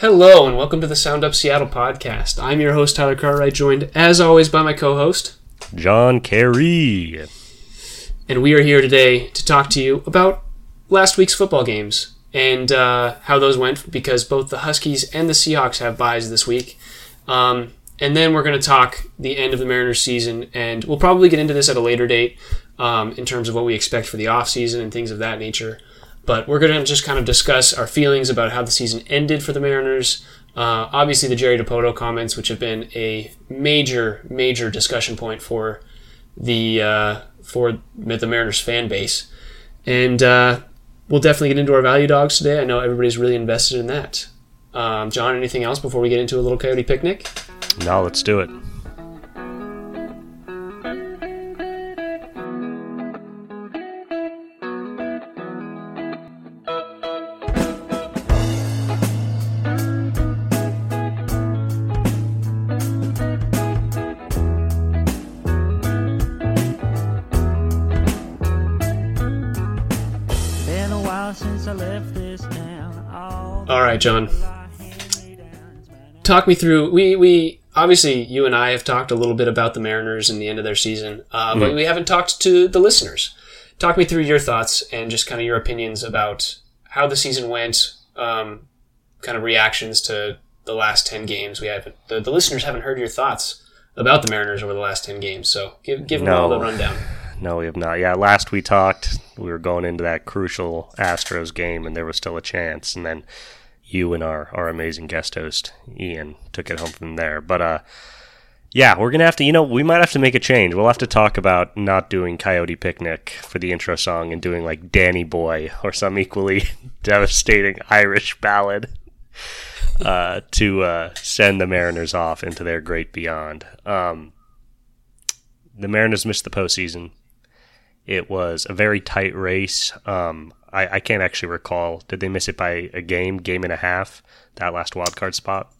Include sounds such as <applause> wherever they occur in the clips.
Hello and welcome to the Sound Up Seattle podcast. I'm your host Tyler Cartwright, joined as always by my co-host John Carey. and we are here today to talk to you about last week's football games and uh, how those went because both the Huskies and the Seahawks have buys this week. Um, and then we're going to talk the end of the Mariners season, and we'll probably get into this at a later date um, in terms of what we expect for the offseason and things of that nature. But we're going to just kind of discuss our feelings about how the season ended for the Mariners. Uh, obviously, the Jerry Dipoto comments, which have been a major, major discussion point for the uh, for the Mariners fan base, and uh, we'll definitely get into our value dogs today. I know everybody's really invested in that. Um, John, anything else before we get into a little coyote picnic? No, let's do it. Right, John. Talk me through. We we obviously you and I have talked a little bit about the Mariners and the end of their season, uh, but we haven't talked to the listeners. Talk me through your thoughts and just kind of your opinions about how the season went, um, kind of reactions to the last ten games. We haven't the, the listeners haven't heard your thoughts about the Mariners over the last ten games, so give give them all the rundown. No, we have not. Yeah, last we talked, we were going into that crucial Astros game, and there was still a chance. And then you and our, our amazing guest host, Ian, took it home from there. But uh, yeah, we're to have to, you know, we might have to make a change. We'll have to talk about not doing Coyote Picnic for the intro song and doing like Danny Boy or some equally <laughs> devastating Irish ballad uh, to uh, send the Mariners off into their great beyond. Um, the Mariners missed the postseason. It was a very tight race. Um, I, I can't actually recall. Did they miss it by a game, game and a half? That last wild card spot.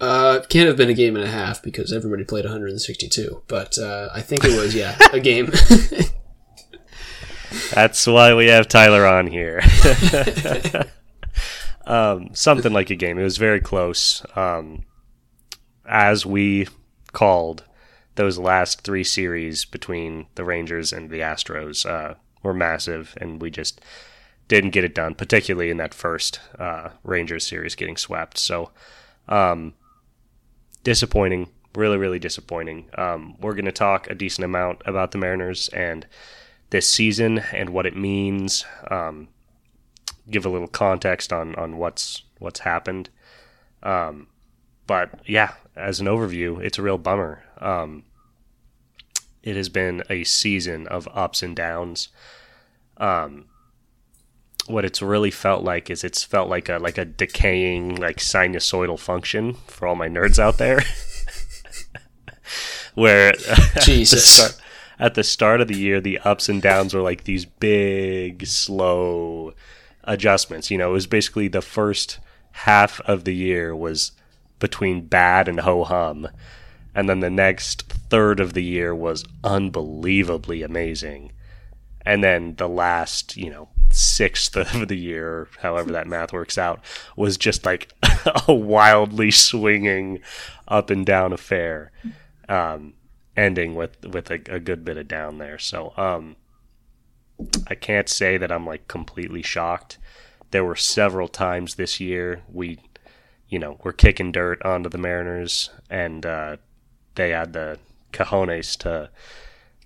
Uh, can't have been a game and a half because everybody played 162. But uh, I think it was, yeah, a <laughs> game. <laughs> That's why we have Tyler on here. <laughs> um, something like a game. It was very close. Um, as we called, those last three series between the Rangers and the Astros uh, were massive, and we just didn't get it done, particularly in that first uh, Rangers series getting swept. So, um, disappointing. Really, really disappointing. Um, we're going to talk a decent amount about the Mariners and this season and what it means. Um, give a little context on on what's what's happened. Um, but yeah, as an overview, it's a real bummer. Um, it has been a season of ups and downs. Um, what it's really felt like is it's felt like a like a decaying like sinusoidal function for all my nerds out there. <laughs> Where Jesus. <laughs> at the start- at the start of the year, the ups and downs were like these big, slow adjustments. You know, it was basically the first half of the year was between bad and ho hum. And then the next third of the year was unbelievably amazing. And then the last, you know, sixth of the year, however that math works out, was just like <laughs> a wildly swinging up and down affair. Um, ending with with a, a good bit of down there. So um, I can't say that I'm like completely shocked. There were several times this year we, you know, were kicking dirt onto the Mariners, and uh, they had the cojones to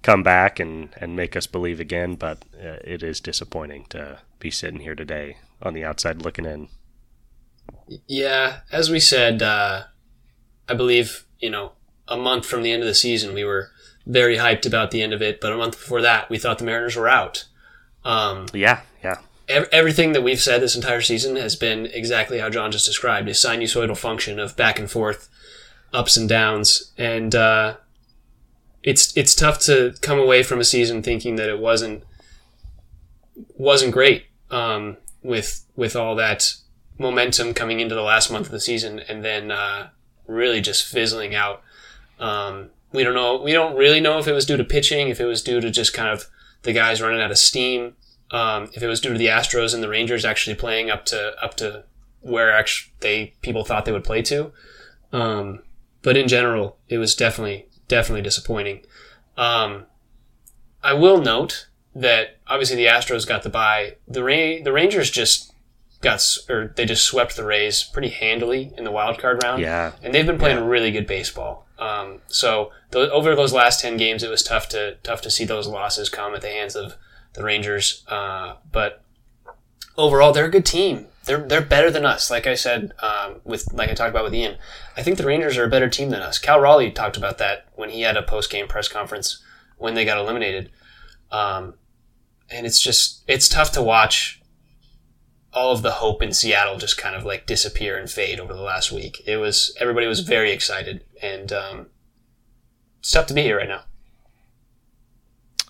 come back and and make us believe again. But uh, it is disappointing to be sitting here today on the outside looking in. Yeah, as we said, uh, I believe you know a month from the end of the season, we were very hyped about the end of it. But a month before that, we thought the Mariners were out. Um, Yeah, yeah, ev- everything that we've said this entire season has been exactly how John just described: a sinusoidal function of back and forth, ups and downs, and uh, it's it's tough to come away from a season thinking that it wasn't wasn't great um, with with all that momentum coming into the last month of the season, and then uh, really just fizzling out. Um, we don't know. We don't really know if it was due to pitching, if it was due to just kind of the guys running out of steam, um, if it was due to the Astros and the Rangers actually playing up to up to where actually they people thought they would play to. Um, but in general, it was definitely definitely disappointing. Um, I will note that obviously the Astros got the bye. The Ra- the Rangers just got s- or they just swept the Rays pretty handily in the wild card round. Yeah. and they've been playing really good baseball. Um, so th- over those last ten games, it was tough to tough to see those losses come at the hands of the Rangers. Uh, but overall, they're a good team. They're they're better than us. Like I said, um, with like I talked about with Ian, I think the Rangers are a better team than us. Cal Raleigh talked about that when he had a post game press conference when they got eliminated. Um, and it's just it's tough to watch all of the hope in Seattle just kind of like disappear and fade over the last week. It was everybody was very excited, and um, it's tough to be here right now.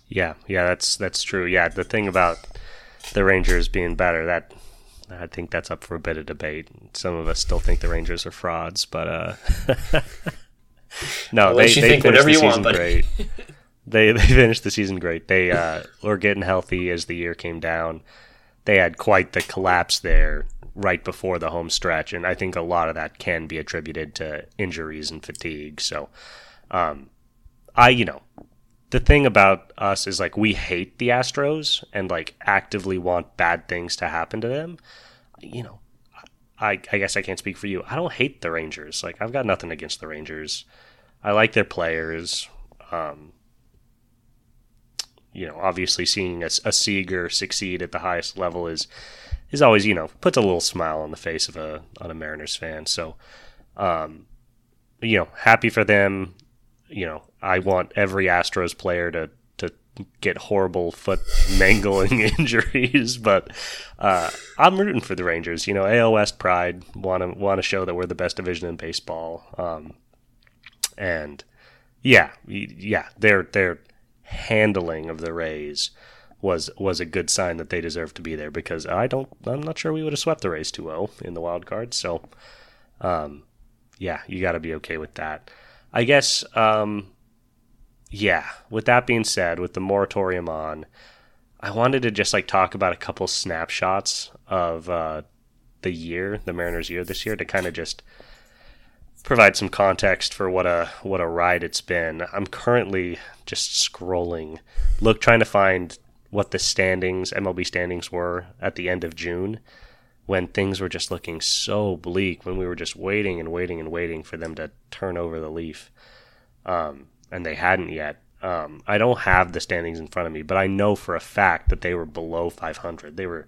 Yeah, yeah, that's that's true. Yeah, the thing about the Rangers being better, that I think that's up for a bit of debate. Some of us still think the Rangers are frauds, but uh <laughs> No, they they finished the you want, season great. they they finished the season great. They uh were getting healthy as the year came down. They had quite the collapse there right before the home stretch, and I think a lot of that can be attributed to injuries and fatigue. So um I you know, the thing about us is like we hate the Astros and like actively want bad things to happen to them. You know, I I guess I can't speak for you. I don't hate the Rangers. Like I've got nothing against the Rangers. I like their players. Um, you know, obviously seeing a, a Seager succeed at the highest level is is always you know puts a little smile on the face of a on a Mariners fan. So, um, you know, happy for them. You know, I want every Astros player to to get horrible foot <laughs> mangling <laughs> injuries, but uh, I'm rooting for the Rangers. You know, AL West pride want to want to show that we're the best division in baseball. Um, and yeah, yeah, their their handling of the Rays was was a good sign that they deserve to be there because I don't I'm not sure we would have swept the Rays 2-0 in the wild card. So um yeah, you got to be okay with that. I guess um yeah, with that being said, with the moratorium on, I wanted to just like talk about a couple snapshots of uh the year, the Mariners year this year to kind of just provide some context for what a what a ride it's been. I'm currently just scrolling, look trying to find what the standings, MLB standings were at the end of June when things were just looking so bleak when we were just waiting and waiting and waiting for them to turn over the leaf. Um, and they hadn't yet. Um, I don't have the standings in front of me, but I know for a fact that they were below 500. They were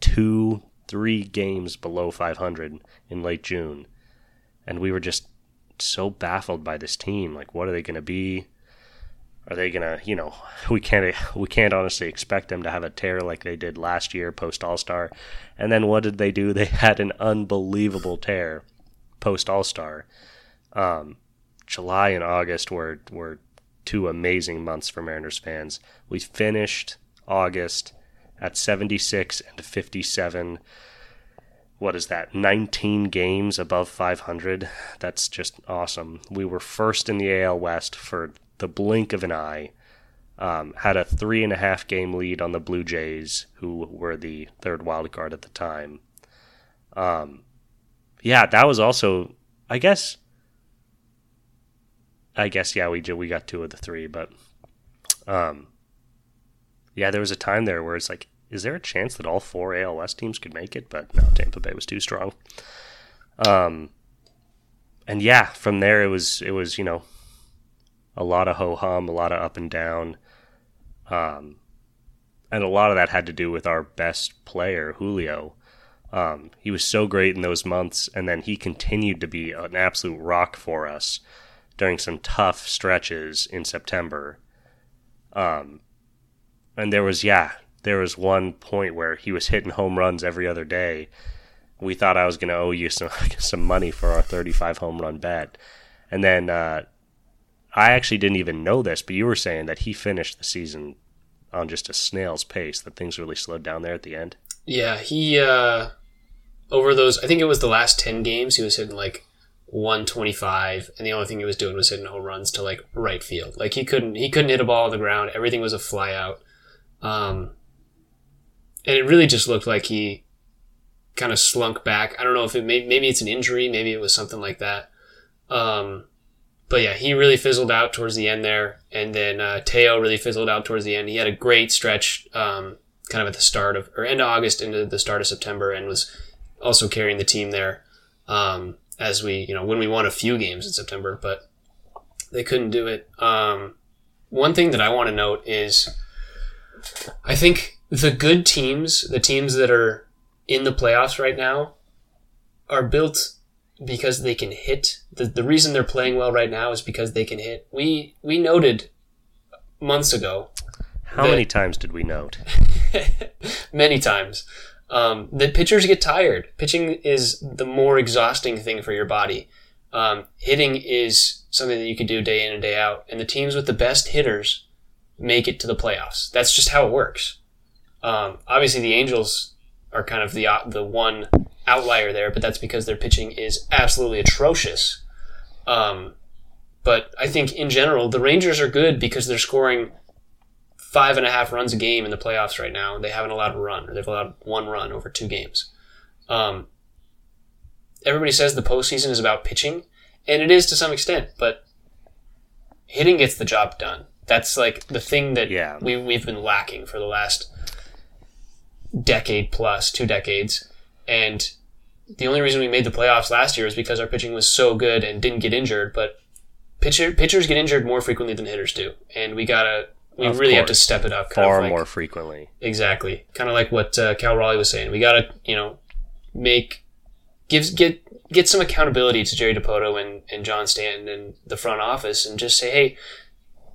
two, three games below 500 in late June and we were just so baffled by this team. Like, what are they going to be? Are they to, you know, <laughs> we can't we can't honestly expect them to have a tear like they did last year post All Star. And then what did they do? <laughs> They had an unbelievable tear post All Star. Um, July and August were were two amazing months for Mariners fans. We finished August at 76 and 57 what is that 19 games above 500 that's just awesome we were first in the al west for the blink of an eye um, had a three and a half game lead on the blue jays who were the third wild card at the time um, yeah that was also i guess i guess yeah we we got two of the three but um, yeah there was a time there where it's like is there a chance that all four ALS teams could make it? But no, Tampa Bay was too strong. Um, and yeah, from there it was it was you know a lot of ho hum, a lot of up and down, um, and a lot of that had to do with our best player Julio. Um, he was so great in those months, and then he continued to be an absolute rock for us during some tough stretches in September. Um, and there was yeah, there was one point where he was hitting home runs every other day. We thought I was going to owe you some <laughs> some money for our 35 home run bet. And then uh, I actually didn't even know this, but you were saying that he finished the season on just a snail's pace, that things really slowed down there at the end. Yeah, he uh over those I think it was the last 10 games he was hitting like 125 and the only thing he was doing was hitting home runs to like right field. Like he couldn't he couldn't hit a ball on the ground. Everything was a fly out. Um and it really just looked like he kind of slunk back. I don't know if it may, maybe it's an injury, maybe it was something like that. Um, but yeah, he really fizzled out towards the end there, and then uh, Teo really fizzled out towards the end. He had a great stretch, um, kind of at the start of or end of August into the start of September, and was also carrying the team there um, as we you know when we won a few games in September, but they couldn't do it. Um, one thing that I want to note is, I think the good teams, the teams that are in the playoffs right now, are built because they can hit. The, the reason they're playing well right now is because they can hit. We we noted months ago, How The- many times did we note? <laughs> many times, um, that pitchers get tired. Pitching is the more exhausting thing for your body. Um, hitting is something that you can do day in and day out, and the teams with the best hitters make it to the playoffs. That's just how it works. Um, obviously, the Angels are kind of the the one outlier there, but that's because their pitching is absolutely atrocious. Um, but I think in general, the Rangers are good because they're scoring five and a half runs a game in the playoffs right now. They haven't allowed a run, or they've allowed one run over two games. Um, everybody says the postseason is about pitching, and it is to some extent, but hitting gets the job done. That's like the thing that Yeah. we, we've been lacking for the last decade plus, two decades. And the only reason we made the playoffs last year is because our pitching was so good and didn't get injured. But pitcher, pitchers get injured more frequently than hitters do, and we gotta we Of really have to step it up. Kind Far of like, more frequently. exactly, kind of like what uh, Cal Raleigh was saying. We gotta you know make gives get get some accountability to Jerry Dipoto and and John Stanton and the front office, and just say, hey.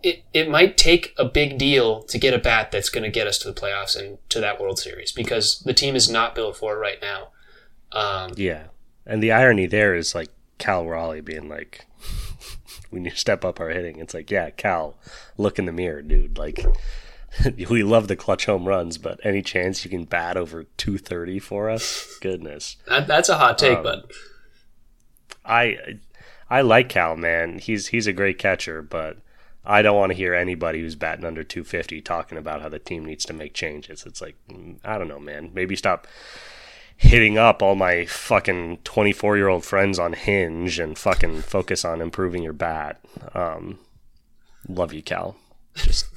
It, it might take a big deal to get a bat that's going to get us to the playoffs and to that World Series because the team is not built for it right now. Um, Yeah. And the irony there is like Cal Raleigh being like, <laughs> we need to step up our hitting. It's like, yeah, Cal, look in the mirror, dude. Like, <laughs> we love the clutch home runs, but any chance you can bat over 230 for us? Goodness. that, that's a hot take, Um, but I I like Cal, man. He's he's a great catcher, but I don't want to hear anybody who's batting under 250 talking about how the team needs to make changes. It's like mm, I don't know, man. Maybe stop hitting up all my fucking 24 year old friends on Hinge and fucking focus on improving your bat. Um, love you, Cal. Just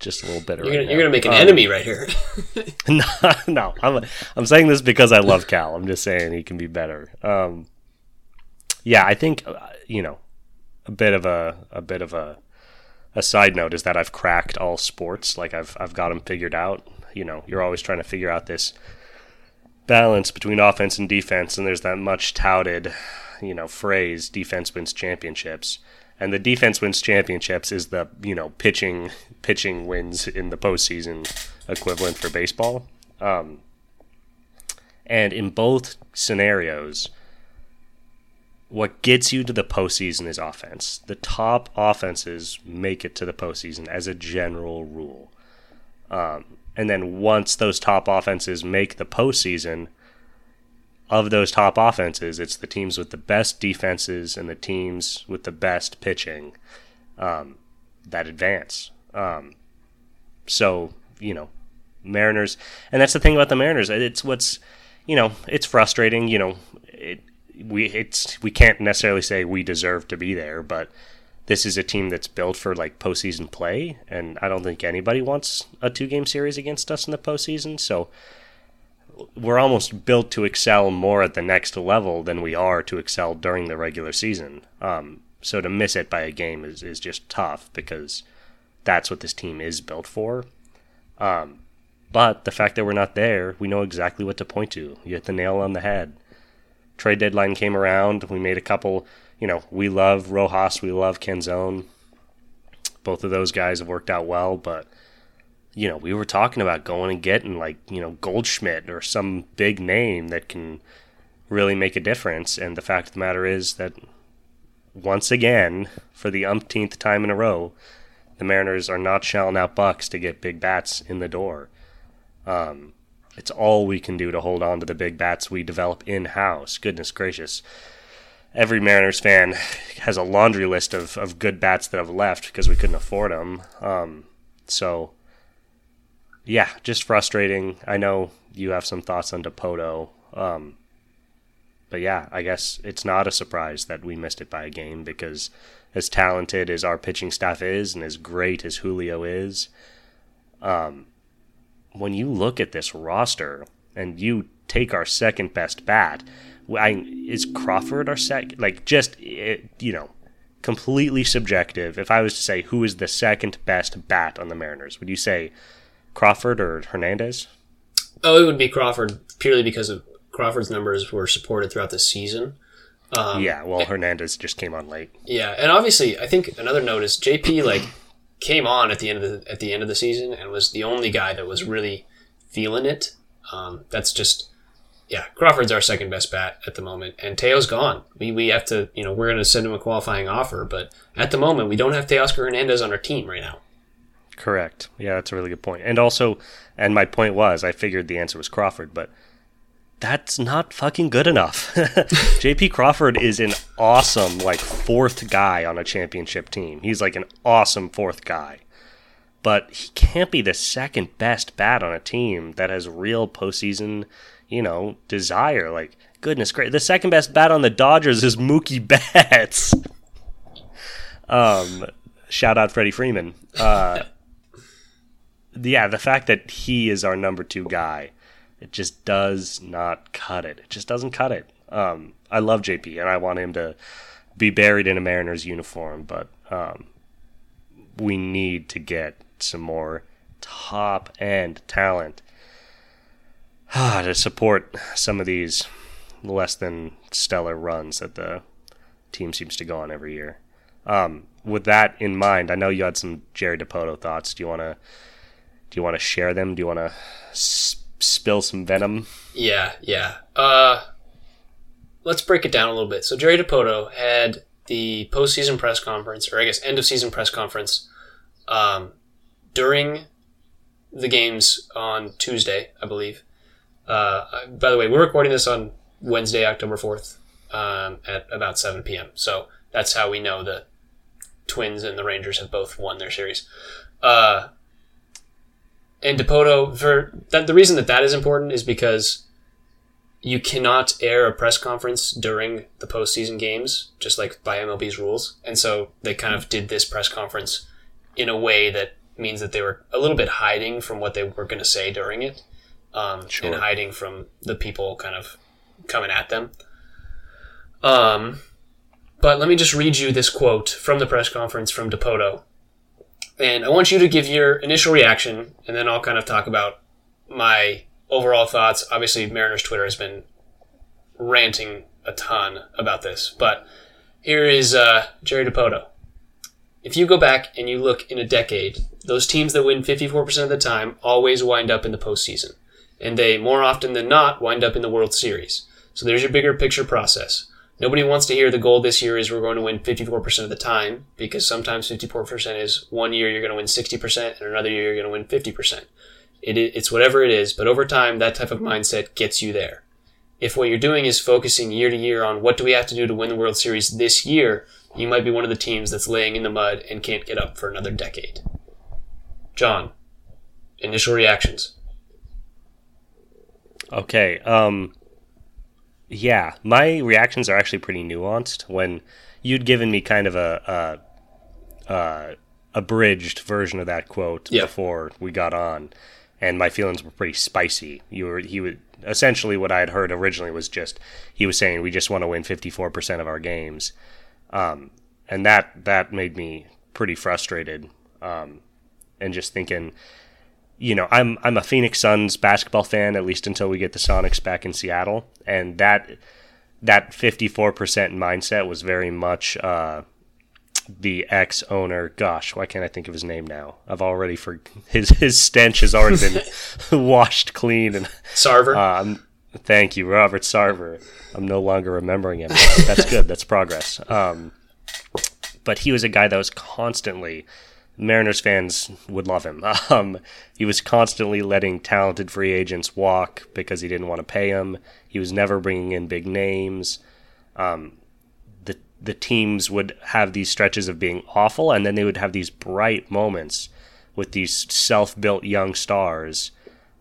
just a little bitter. you're gonna, you're gonna make an. Um, enemy right here. <laughs> <laughs> no, no, I'm I'm saying this because I love Cal. I'm just saying he can be better. Um, yeah, I think uh, you know a bit of a a bit of a a side note is that I've cracked all sports. Like I've I've got them figured out. You know, you're always trying to figure out this balance between offense and defense, and there's that much touted, you know, phrase "defense wins championships." And the defense wins championships is the you know pitching pitching wins in the postseason equivalent for baseball. Um, and in both scenarios, what gets you to the postseason is offense. The top offenses make it to the postseason as a general rule. Um, and then once those top offenses make the postseason, of those top offenses, it's the teams with the best defenses and the teams with the best pitching um, that advance. Um, so, you know, Mariners, and that's the thing about the Mariners. It's what's, you know, it's frustrating. You know, it, we it's we can't necessarily say we deserve to be there, but this is a team that's built for like postseason play, and I don't think anybody wants a two game series against us in the postseason. So we're almost built to excel more at the next level than we are to excel during the regular season. Um, so to miss it by a game is, is just tough because that's what this team is built for. Um, but the fact that we're not there, we know exactly what to point to. You hit the nail on the head. Trade deadline came around. We made a couple. You know, we love Rojas. We love Canzone. Both of those guys have worked out well, but you know, we were talking about going and getting like, you know, Goldschmidt or some big name that can really make a difference. And the fact of the matter is that once again, for the umpteenth time in a row, the Mariners are not shelling out bucks to get big bats in the door. Um, it's all we can do to hold on to the big bats we develop in house. Goodness gracious. Every Mariners fan has a laundry list of, of good bats that have left because we couldn't afford them. Um, so, yeah, just frustrating. I know you have some thoughts on Dipoto. Um, but yeah, I guess it's not a surprise that we missed it by a game because as talented as our pitching staff is and as great as Julio is, um, when you look at this roster and you take our second best bat, I, is Crawford our second? Like just it, you know, completely subjective. If I was to say who is the second best bat on the Mariners, would you say Crawford or Hernandez? Oh, it would be Crawford purely because of Crawford's numbers were supported throughout the season. Um, yeah, well, Hernandez just came on late. Yeah, and obviously, I think another note is JP like came on at the end of the at the end of the season and was the only guy that was really feeling it. Um, that's just yeah, Crawford's our second best bat at the moment, and Teo's gone. We we have to you know we're going to send him a qualifying offer, but at the moment we don't have Teoscar Hernandez on our team right now. Correct. Yeah, that's a really good point. And also, and my point was, I figured the answer was Crawford, but that's not fucking good enough. <laughs> JP Crawford is an awesome like fourth guy on a championship team. He's like an awesome fourth guy. But he can't be the second best bat on a team that has real postseason, you know, desire. Like, goodness great. The second best bat on the Dodgers is Mookie <laughs> Betts. um, shout out Freddie Freeman. Uh, <laughs> yeah, the fact that he is our number two guy it just does not cut it. It just doesn't cut it. Um, I love JP and I want him to be buried in a Mariners uniform, but um, we need to get some more top end talent to support some of these less than stellar runs that the team seems to go on every year. Um, with that in mind, I know you had some Jerry Dipoto thoughts. Do you want to do you want to share them? Do you want to spill some venom? Yeah, yeah. Uh, let's break it down a little bit. So Jerry Dipoto had the postseason press conference, or I guess end of season press conference, um, during the games on Tuesday, I believe. Uh, by the way, we're recording this on Wednesday, October fourth, um, at about seven p.m. So that's how we know the Twins and the Rangers have both won their series. Uh, and Dipoto for that the reason that that is important is because you cannot air a press conference during the postseason games, just like by MLB's rules. And so they kind of did this press conference in a way that means that they were a little bit hiding from what they were going to say during it, um, Sure. and hiding from the people kind of coming at them. Um, but let me just read you this quote from the press conference from Dipoto. And I want you to give your initial reaction, and then I'll kind of talk about my overall thoughts. Obviously, Mariners Twitter has been ranting a ton about this, but here is uh, Jerry Dipoto. If you go back and you look in a decade, those teams that win 54% of the time always wind up in the postseason. And they, more often than not, wind up in the World Series. So there's your bigger picture process. Nobody wants to hear the goal this year is we're going to win 54% of the time because sometimes 54% is one year you're going to win 60% and another year you're going to win 50%. It, it's whatever it is, but over time, that type of mindset gets you there. If what you're doing is focusing year to year on what do we have to do to win the World Series this year, you might be one of the teams that's laying in the mud and can't get up for another decade. John, initial reactions. Okay. Um yeah, my reactions are actually pretty nuanced when you'd given me kind of a a, a abridged version of that quote Yeah. before we got on and my feelings were pretty spicy. You were he would essentially what I had heard originally was just he was saying we just want to win 54% of our games. Um and that that made me pretty frustrated. Um and just thinking you know, I'm I'm a Phoenix Suns basketball fan at least until we get the Sonics back in Seattle, and that that 54% mindset was very much uh, the ex owner. Gosh, why can't I think of his name now? I've already for his his stench has already been <laughs> washed clean, and Sarver. um, thank you, Robert Sarver. I'm no longer remembering him. That's good. That's progress. Um, but he was a guy that was constantly. Mariners fans would love him. <laughs> Um, he was constantly letting talented free agents walk because he didn't want to pay them. He was never bringing in big names. Um, the the teams would have these stretches of being awful, and then they would have these bright moments with these self built young stars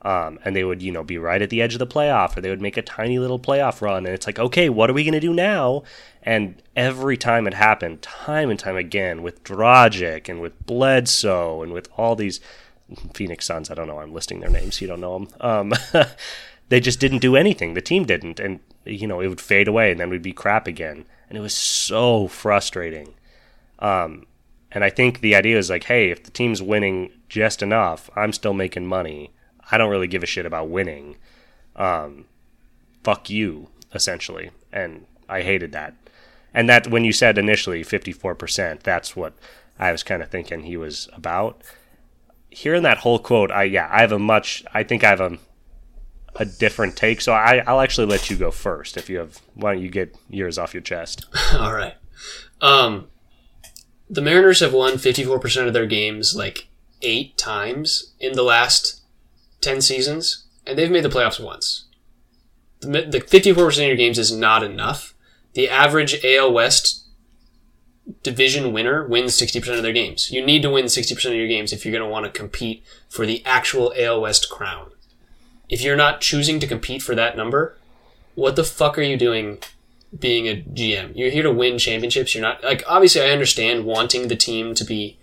Um, and they would, you know, be right at the edge of the playoff, or they would make a tiny little playoff run, and it's like, okay, what are we going to do now? And every time it happened, time and time again, with Dragic and with Bledsoe and with all these Phoenix Suns, I don't know, I'm listing their names, you don't know them. Um, <laughs> they just didn't do anything. The team didn't, and you know, it would fade away, and then we'd be crap again, and it was so frustrating. Um, and I think the idea is like, hey, if the team's winning just enough, I'm still making money. I don't really give a shit about winning. Um, fuck you, essentially. And I hated that. And that when you said initially 54%, that's what I was kind of thinking he was about. Hearing that whole quote, I yeah, I have a much I think I have a a different take. So I, I'll actually let you go first if you have why don't you get yours off your chest. <laughs> All right. Um, the Mariners have won 54% of their games like eight times in the last 10 seasons, and they've made the playoffs once. The, the 54% of your games is not enough. The average AL West division winner wins 60% of their games. You need to win 60% of your games if you're going to want to compete for the actual AL West crown. If you're not choosing to compete for that number, what the fuck are you doing being a GM? You're here to win championships. You're not like obviously I understand wanting the team to be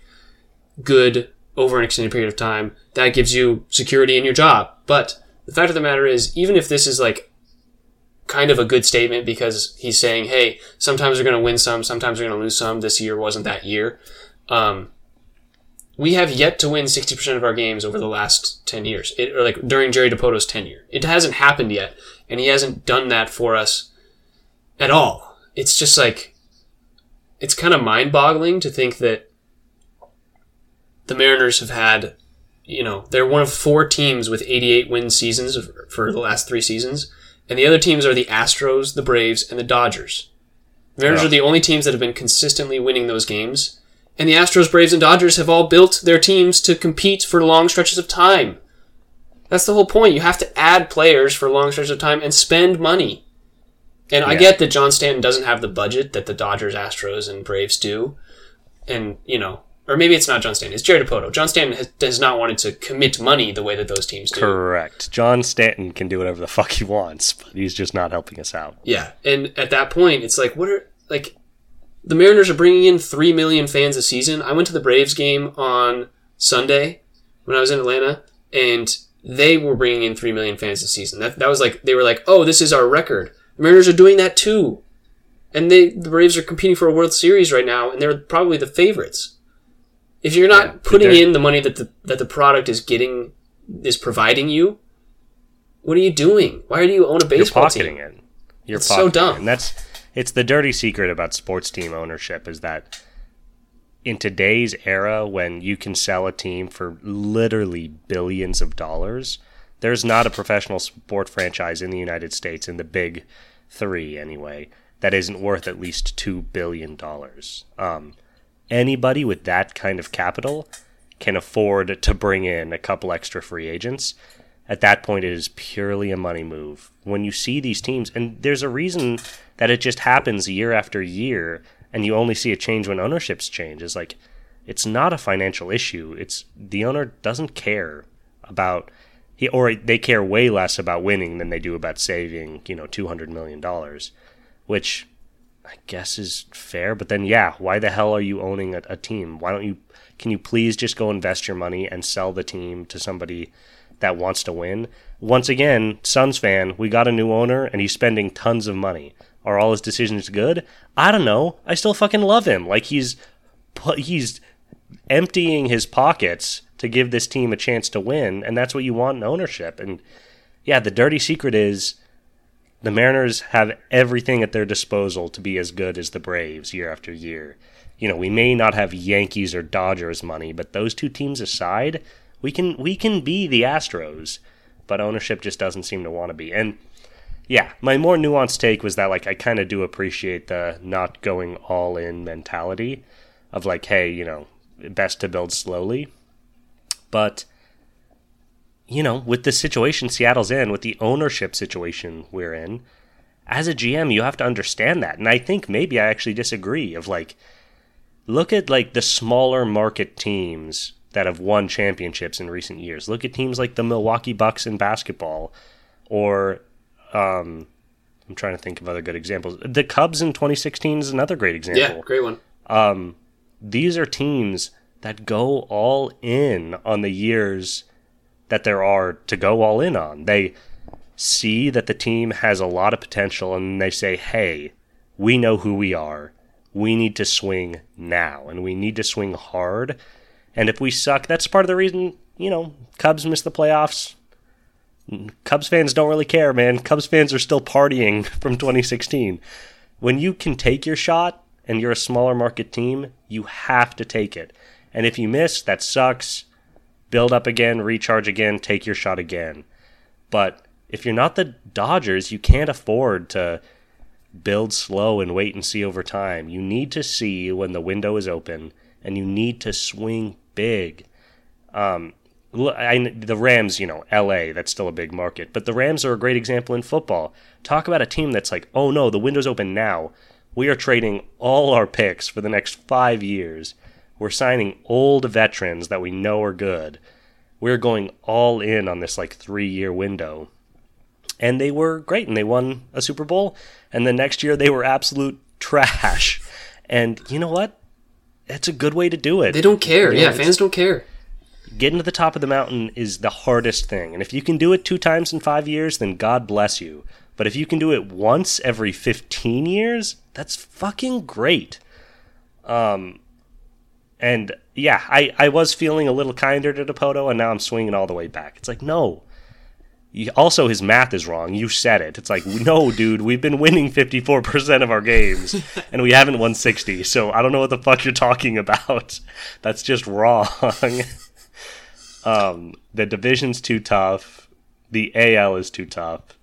good over an extended period of time. That gives you security in your job. But the fact of the matter is, even if this is like kind of a good statement because he's saying, hey, sometimes we're going to win some, sometimes we're going to lose some. This year wasn't that year. Um, we have yet to win 60% of our games over the last 10 years, it, or like during Jerry Dipoto's tenure. It hasn't happened yet, and he hasn't done that for us at all. It's just like, it's kind of mind boggling to think that the Mariners have had, you know, they're one of four teams with 88 win seasons for the last three seasons and the other teams are the Astros, the Braves, and the Dodgers. The Mariners Yeah. are the only teams that have been consistently winning those games. And the Astros, Braves, and Dodgers have all built their teams to compete for long stretches of time. That's the whole point. You have to add players for long stretches of time and spend money. And I get that John Stanton doesn't have the budget that the Dodgers, Astros, and Braves do. And, you know, or maybe it's not John Stanton, it's Jerry Dipoto. John Stanton has, has not wanted to commit money the way that those teams do. Correct. John Stanton can do whatever the fuck he wants, but he's just not helping us out. Yeah, and at that point, it's like, what are like the Mariners are bringing in three million fans a season. I went to the Braves game on Sunday when I was in Atlanta, and they were bringing in three million fans a season. That that was like they were like, oh, this is our record. The Mariners are doing that too, and they the Braves are competing for a World Series right now, and they're probably the favorites. If you're not Yeah, putting in the money that the that the product is getting is providing you, what are you doing? Why do you own a baseball You're pocketing team? it. You're It's so dumb. it. And that's it's the dirty secret about sports team ownership is that in today's era when you can sell a team for literally billions of dollars, there's not a professional sport franchise in the United States in the big 3 anyway that isn't worth at least 2 billion dollars. Um anybody with that kind of capital can afford to bring in a couple extra free agents. At that point, it is purely a money move. When you see these teams, and there's a reason that it just happens year after year, and you only see a change when ownerships change. Is like, it's not a financial issue. It's the owner doesn't care about he or they care way less about winning than they do about saving, you know, two hundred million dollars, which I guess is fair. But then, yeah, why the hell are you owning a, a team? Why don't you? Can you please just go invest your money and sell the team to somebody that wants to win? Once again, Suns fan, we got a new owner and he's spending tons of money. Are all his decisions good? I don't know. I still fucking love him. Like he's he's emptying his pockets to give this team a chance to win, and that's what you want in ownership. And yeah, the dirty secret is the Mariners have everything at their disposal to be as good as the Braves year after year. You know, we may not have Yankees or Dodgers money, but those two teams aside, we can we can be the Astros. But ownership just doesn't seem to want to be. And yeah, my more nuanced take was that like I kind of do appreciate the not going all in mentality of like, hey, you know, best to build slowly. But you know, with the situation Seattle's in, with the ownership situation we're in, as a GM, you have to understand that. And I think maybe I actually disagree of like look at like the smaller market teams that have won championships in recent years. Look at teams like the Milwaukee Bucks in basketball, or um, I'm trying to think of other good examples. The Cubs in 2016 is another great example. Yeah, great one. These are teams that go all in on the years that there are to go all in on. They see that the team has a lot of potential and they say, hey, we know who we are. We need to swing now and we need to swing hard. And if we suck, that's part of the reason, you know, Cubs miss the playoffs. Cubs fans don't really care, man. Cubs fans are still partying <laughs> from 2016. When you can take your shot and you're a smaller market team, you have to take it. And if you miss, that sucks. Build up again, recharge again, take your shot again. But if you're not the Dodgers, you can't afford to build slow and wait and see over time. You need to see when the window is open and you need to swing big. Um, I, the Rams, you know, LA, that's still a big market, but the Rams are a great example in football. Talk about a team that's like, oh no, the window's open now. We are trading all our picks for the next five years. We're signing old veterans that we know are good. We're going all in on this like three year window. And they were great and they won a Super Bowl. And the next year they were absolute <laughs> trash. And you know what? That's a good way to do it. They don't care. You know, Yeah, fans don't care. getting to the top of the mountain is the hardest thing. And if you can do it two times in five years, then God bless you. But if you can do it once every 15 years, that's fucking great. Um, and yeah, I, I was feeling a little kinder to Dipoto, and now I'm swinging all the way back. It's like, no. You, also, his math is wrong. You said it. It's like, no, dude, we've been winning 54% of our games, <laughs> and we haven't won 60. So I don't know what the fuck you're talking about. <laughs> That's just wrong. <laughs> Um, the division's too tough. The AL is too tough.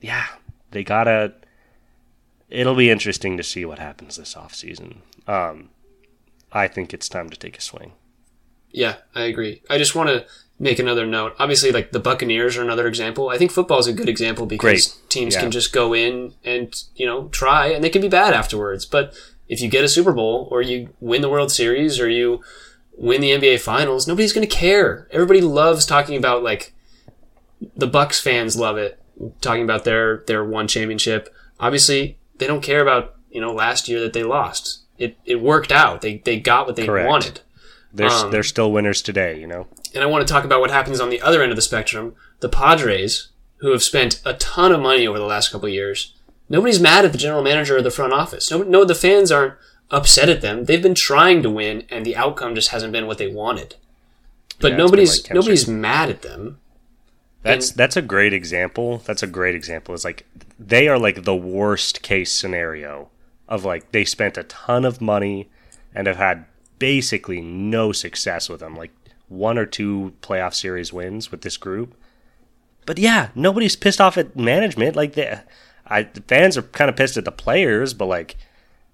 Yeah, they gotta. It'll be interesting to see what happens this offseason. Um, I think it's time to take a swing. Yeah, I agree. I just want to make another note. Obviously, like the Buccaneers are another example. I think football is a good example because Great. teams Yeah. can just go in and you know try, and they can be bad afterwards. But if you get a Super Bowl or you win the World Series or you win the NBA Finals, nobody's going to care. Everybody loves talking about like the Bucks fans love it talking about their their one championship. Obviously, they don't care about you know last year that they lost. It it worked out. They they got what they Correct. wanted. They're Um, they're still winners today, you know. And I want to talk about what happens on the other end of the spectrum. The Padres, who have spent a ton of money over the last couple of years, nobody's mad at the general manager or the front office. No, no, the fans aren't upset at them. They've been trying to win, and the outcome just hasn't been what they wanted. But Yeah, nobody's like nobody's mad at them. That's that's a great example. That's a great example. It's like they are like the worst case scenario of like they spent a ton of money and have had basically no success with them. Like one or two playoff series wins with this group. But yeah, nobody's pissed off at management. Like the, I, the fans are kind of pissed at the players, but like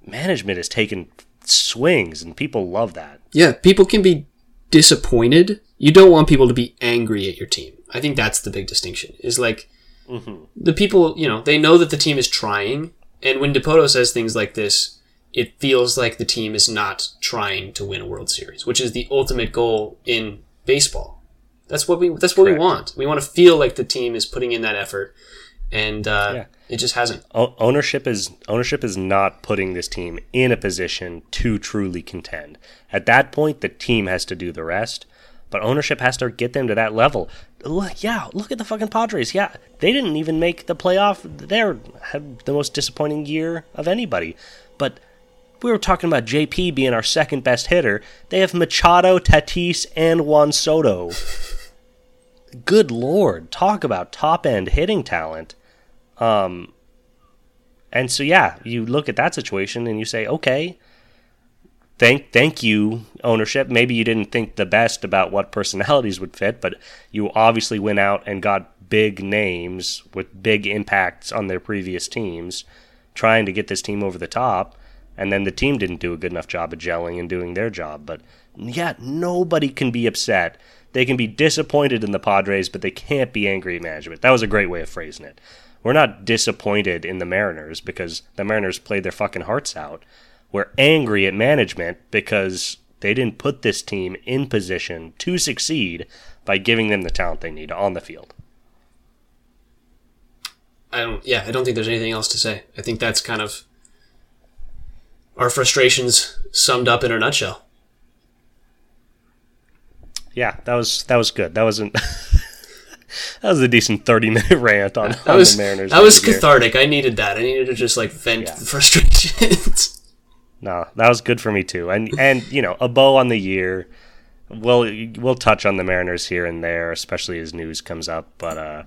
management is taking swings and people love that. Yeah, people can be disappointed. You don't want people to be angry at your team. I think that's the big distinction. Is like mm-hmm. the people, you know, they know that the team is trying, and when Dipoto says things like this, it feels like the team is not trying to win a World Series, which is the ultimate goal in baseball. That's what we that's what we want. We want to feel like the team is putting in that effort, and uh, Yeah. it just hasn't. O- ownership is ownership is not putting this team in a position to truly contend. At that point, the team has to do the rest, but ownership has to get them to that level. Look, yeah, look at the fucking Padres. Yeah, they didn't even make the playoff. They're had the most disappointing year of anybody. But we were talking about JP being our second best hitter. They have Machado, Tatis, and Juan Soto. Good lord, talk about top end hitting talent. Um, and so yeah, you look at that situation and you say, okay, thank thank you ownership. Maybe you didn't think the best about what personalities would fit, but you obviously went out and got big names with big impacts on their previous teams, trying to get this team over the top. And then the team didn't do a good enough job of gelling and doing their job. But yeah, nobody can be upset. They can be disappointed in the Padres, but they can't be angry at management. That was a great way of phrasing it. We're not disappointed in the Mariners because the Mariners played their fucking hearts out. We're angry at management because They didn't put this team in position to succeed by giving them the talent they need on the field. I don't. Yeah, I don't think there's anything else to say. I think that's kind of our frustrations summed up in a nutshell. Yeah, that was that was good. That wasn't <laughs> that was a decent thirty minute <laughs> rant on, That on was the Mariners. that was cathartic. I needed that. I needed to just like vent Yeah. the <laughs> frustrations. No, that was good for me too. And and you know, a bow on the year. We'll we'll touch on the Mariners here and there, especially as news comes up. But uh,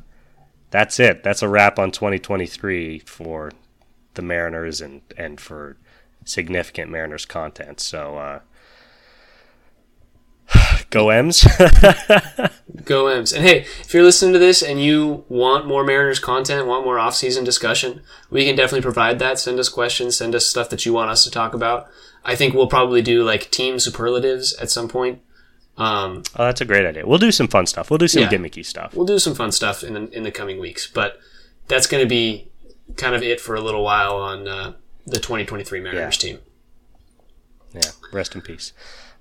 that's it. That's a wrap on 2023 for the Mariners and and for significant Mariners content. So uh, go M's. <laughs> Go M's. And hey, if you're listening to this and you want more Mariners content, want more off-season discussion, we can definitely provide that. Send us questions, send us stuff that you want us to talk about. I think we'll probably do like team superlatives at some point. Um, oh, that's a great idea. We'll do some fun stuff. We'll do some Yeah. gimmicky stuff. we'll do some fun stuff in the, in the coming weeks, but that's going to be kind of it for a little while on uh, the 2023 Mariners team. Yeah, rest in peace.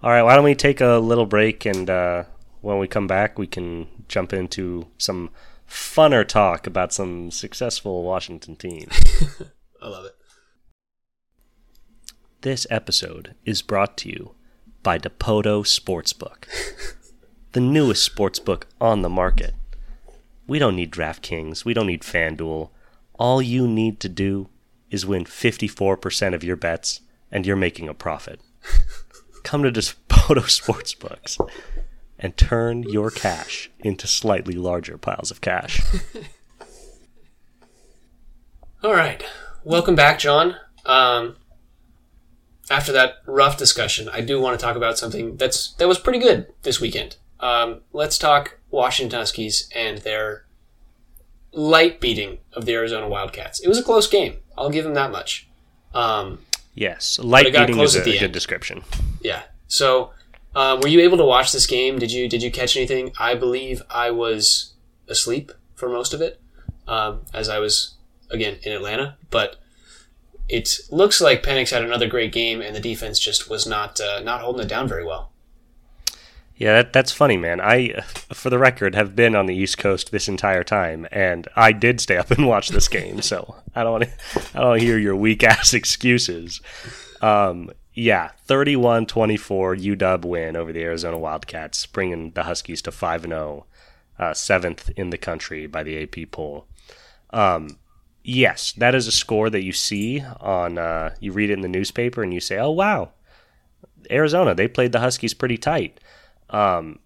All right, why don't we take a little break and uh, when we come back, we can jump into some funner talk about some successful Washington teams. <laughs> I love it. this episode is brought to you by Dipoto Sportsbook, <laughs> the newest sportsbook on the market. We don't need DraftKings, we don't need FanDuel. All you need to do is win 54% of your bets, and you're making a profit. <laughs> Come to Dipoto <laughs> Sportsbooks and turn your cash into slightly larger piles of cash. <laughs> All right. Welcome back, John. Um, after that rough discussion, I do want to talk about something that's that was pretty good this weekend. Um, let's talk Washington Huskies and their light beating of the Arizona Wildcats. It was a close game. I'll give them that much. Um, Yes, light beating is a, good end. description. yeah. So, uh, were you able to watch this game? Did you did you catch anything? I believe I was asleep for most of it, um, as I was again in Atlanta. But it looks like Penix had another great game, and the defense just was not uh, not holding it down very well. Yeah, that, that's funny, man. I, for the record, have been on the East Coast this entire time, and I did stay up and watch this game. So I don't, wanna- I don't hear your weak ass excuses. Um, yeah, 31-24 UW win over the Arizona Wildcats, bringing the Huskies to five and zero, uh, seventh in the country by the AP poll. Um, yes, that is a score that you see on. Uh, you read it in the newspaper, and you say, "Oh wow, Arizona, they played the Huskies pretty tight." Um,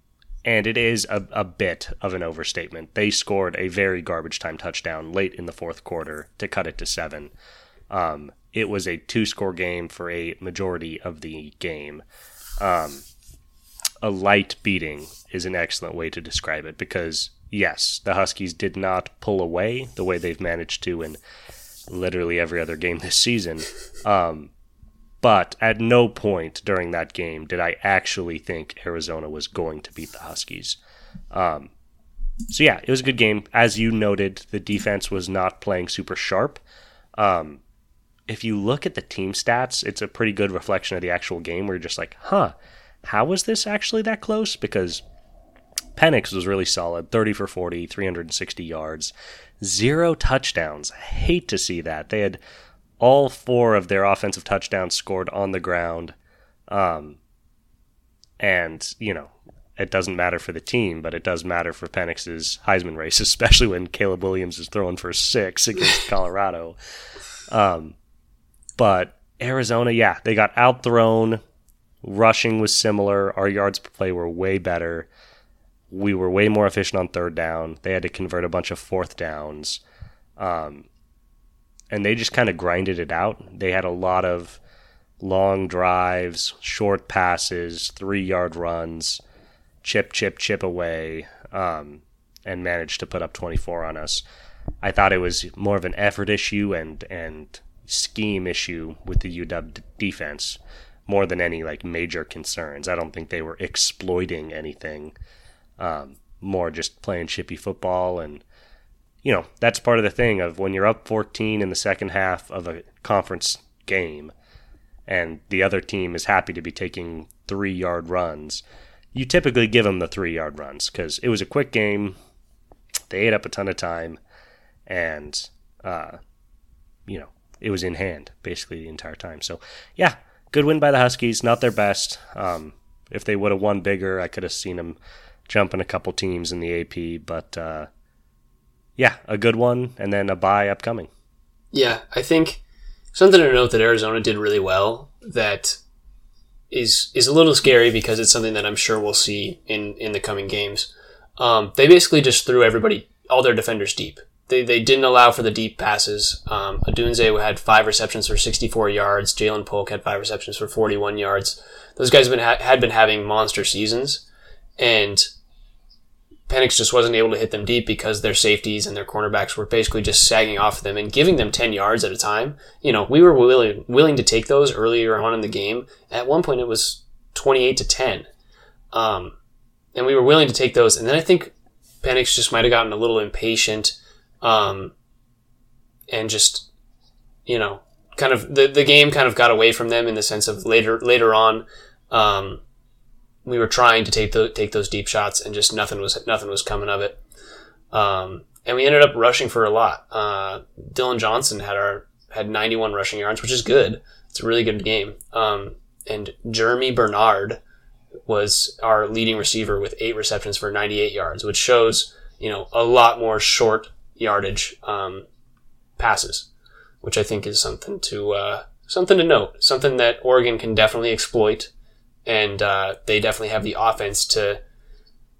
and it is a, a bit of an overstatement. They scored a very garbage time touchdown late in the fourth quarter to cut it to seven. Um, it was a two score game for a majority of the game. Um, a light beating is an excellent way to describe it because, yes, the Huskies did not pull away the way they've managed to in literally every other game this season. Um, but at no point during that game did I actually think Arizona was going to beat the Huskies. Um, so yeah, it was a good game. As you noted, the defense was not playing super sharp. Um, if you look at the team stats, it's a pretty good reflection of the actual game. Where you're just like, huh, how was this actually that close? Because Penix was really solid 30 for 40, 360 yards, zero touchdowns. I hate to see that. They had all four of their offensive touchdowns scored on the ground. Um, and, you know, it doesn't matter for the team, but it does matter for Penix's Heisman race, <laughs> especially when Caleb Williams is throwing for six against <laughs> Colorado. Um, but Arizona, yeah, they got outthrown. Rushing was similar. Our yards per play were way better. We were way more efficient on third down. They had to convert a bunch of fourth downs. Um, and they just kind of grinded it out. They had a lot of long drives, short passes, three yard runs, chip, chip, chip away, um, and managed to put up 24 on us. I thought it was more of an effort issue and and scheme issue with the UW defense more than any like major concerns. I don't think they were exploiting anything. Um, more just playing chippy football and you know that's part of the thing of when you're up 14 in the second half of a conference game and the other team is happy to be taking three yard runs, you typically give them the three yard runs because it was a quick game. They ate up a ton of time, and uh, you know it was in hand basically the entire time. So yeah, good win by the Huskies. Not their best. Um, if they would have won bigger, I could have seen them jumping a couple teams in the AP. But uh, yeah, a good one, and then a bye upcoming. Yeah, I think something to note that Arizona did really well that is is a little scary because it's something that I'm sure we'll see in in the coming games. Um, they basically just threw everybody, all their defenders deep. They, they didn't allow for the deep passes. Um, Odunze had five receptions for 64 yards. Ja'Lynn Polk had five receptions for 41 yards. Those guys have been ha- had been having monster seasons, and Penix just wasn't able to hit them deep because their safeties and their cornerbacks were basically just sagging off of them and giving them 10 yards at a time. You know, we were willing, willing to take those earlier on in the game. At one point, it was 28 to 10. Um, and we were willing to take those. And then I think Penix just might have gotten a little impatient, um, and just, you know, kind of the, the game kind of got away from them in the sense of later, later on, um, we were trying to take the, take those deep shots and just nothing was nothing was coming of it. Um, and we ended up rushing for a lot. Uh, Dillon Johnson had our had 91 rushing yards, which is good. It's a really good game. Um, and Germie Bernard was our leading receiver with eight receptions for 98 yards, which shows you know a lot more short yardage um, passes, which I think is something to uh, something to note, something that Oregon can definitely exploit and uh, they definitely have the offense to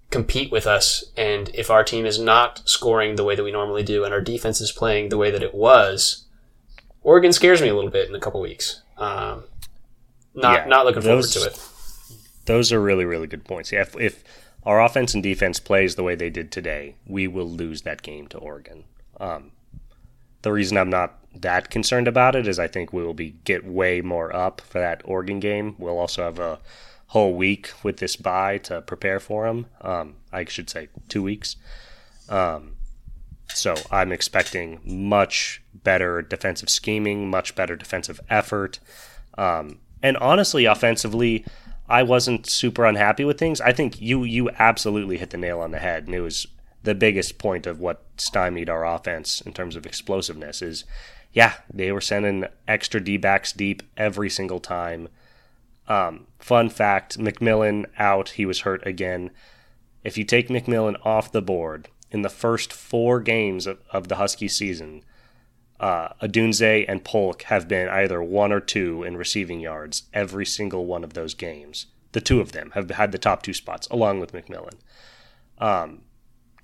compete with us. And if our team is not scoring the way that we normally do, and our defense is playing the way that it was, Oregon scares me a little bit in a couple weeks. Um, not Yeah, not looking those- forward to it. Those are really, really good points. Yeah, if, if our offense and defense plays the way they did today, we will lose that game to Oregon. Um, the reason I'm not that concerned about it is I think we will be get way more up for that Oregon game. We'll also have a whole week with this bye to prepare for them. Um, I should say two weeks. Um, so I'm expecting much better defensive scheming, much better defensive effort. Um, and honestly, offensively, I wasn't super unhappy with things. I think you you absolutely hit the nail on the head, and it was the biggest point of what stymied our offense in terms of explosiveness. Is yeah, they were sending extra D backs deep every single time. Um, fun fact: McMillan out. He was hurt again. If you take McMillan off the board in the first four games of, of the Husky season, uh, Odunze and Polk have been either one or two in receiving yards every single one of those games. The two of them have had the top two spots, along with McMillan. Um,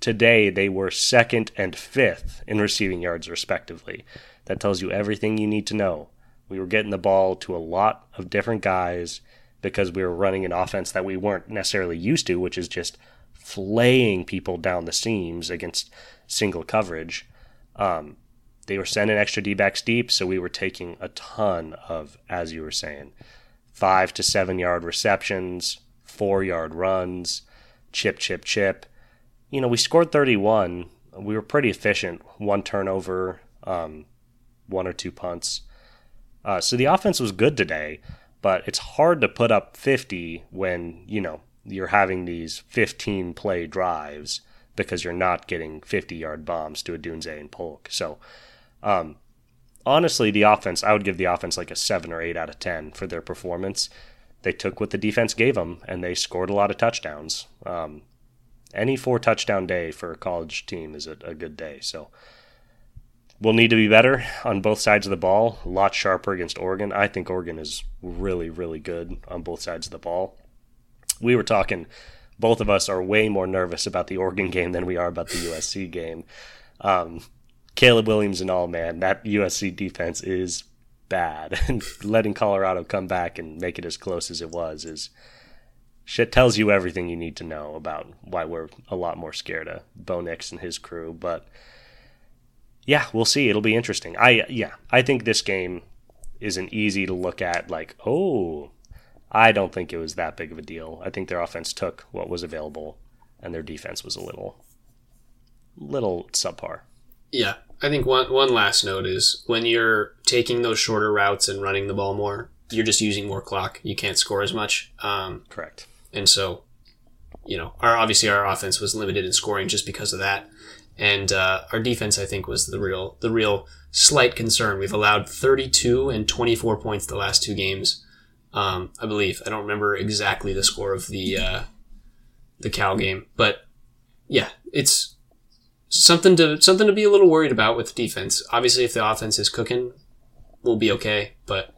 today, they were second and fifth in receiving yards, respectively. That tells you everything you need to know. We were getting the ball to a lot of different guys because we were running an offense that we weren't necessarily used to, which is just flaying people down the seams against single coverage. Um, they were sending extra D backs deep, so we were taking a ton of, as you were saying, five to seven yard receptions, four yard runs, chip, chip, chip. You know, we scored 31. We were pretty efficient. One turnover, um, one or two punts. Uh, so the offense was good today, but it's hard to put up 50 when, you know, you're having these 15 play drives because you're not getting 50 yard bombs to Odunze and Polk. So, um, honestly, the offense, I would give the offense like a 7 or 8 out of 10 for their performance. They took what the defense gave them and they scored a lot of touchdowns. Um, any four touchdown day for a college team is a, a good day. So, we'll need to be better on both sides of the ball, a lot sharper against Oregon. I think Oregon is really, really good on both sides of the ball. We were talking, both of us are way more nervous about the Oregon <laughs> game than we are about the USC game. Um, Caleb Williams and all, man, that USC defense is bad. <laughs> And letting Colorado come back and make it as close as it was is shit tells you everything you need to know about why we're a lot more scared of Bo Nix and his crew. But yeah, we'll see. It'll be interesting. I yeah, I think this game isn't easy to look at like, oh, I don't think it was that big of a deal. I think their offense took what was available and their defense was a little little subpar. Yeah, I think one one last note is when you're taking those shorter routes and running the ball more, you're just using more clock. You can't score as much. Um, Correct. And so, you know, our obviously our offense was limited in scoring just because of that, and uh, our defense I think was the real the real slight concern. We've allowed 32 and 24 points the last two games, um, I believe. I don't remember exactly the score of the uh, the Cal game, but yeah, it's something to something to be a little worried about with defense. Obviously, if the offense is cooking, we'll be okay, but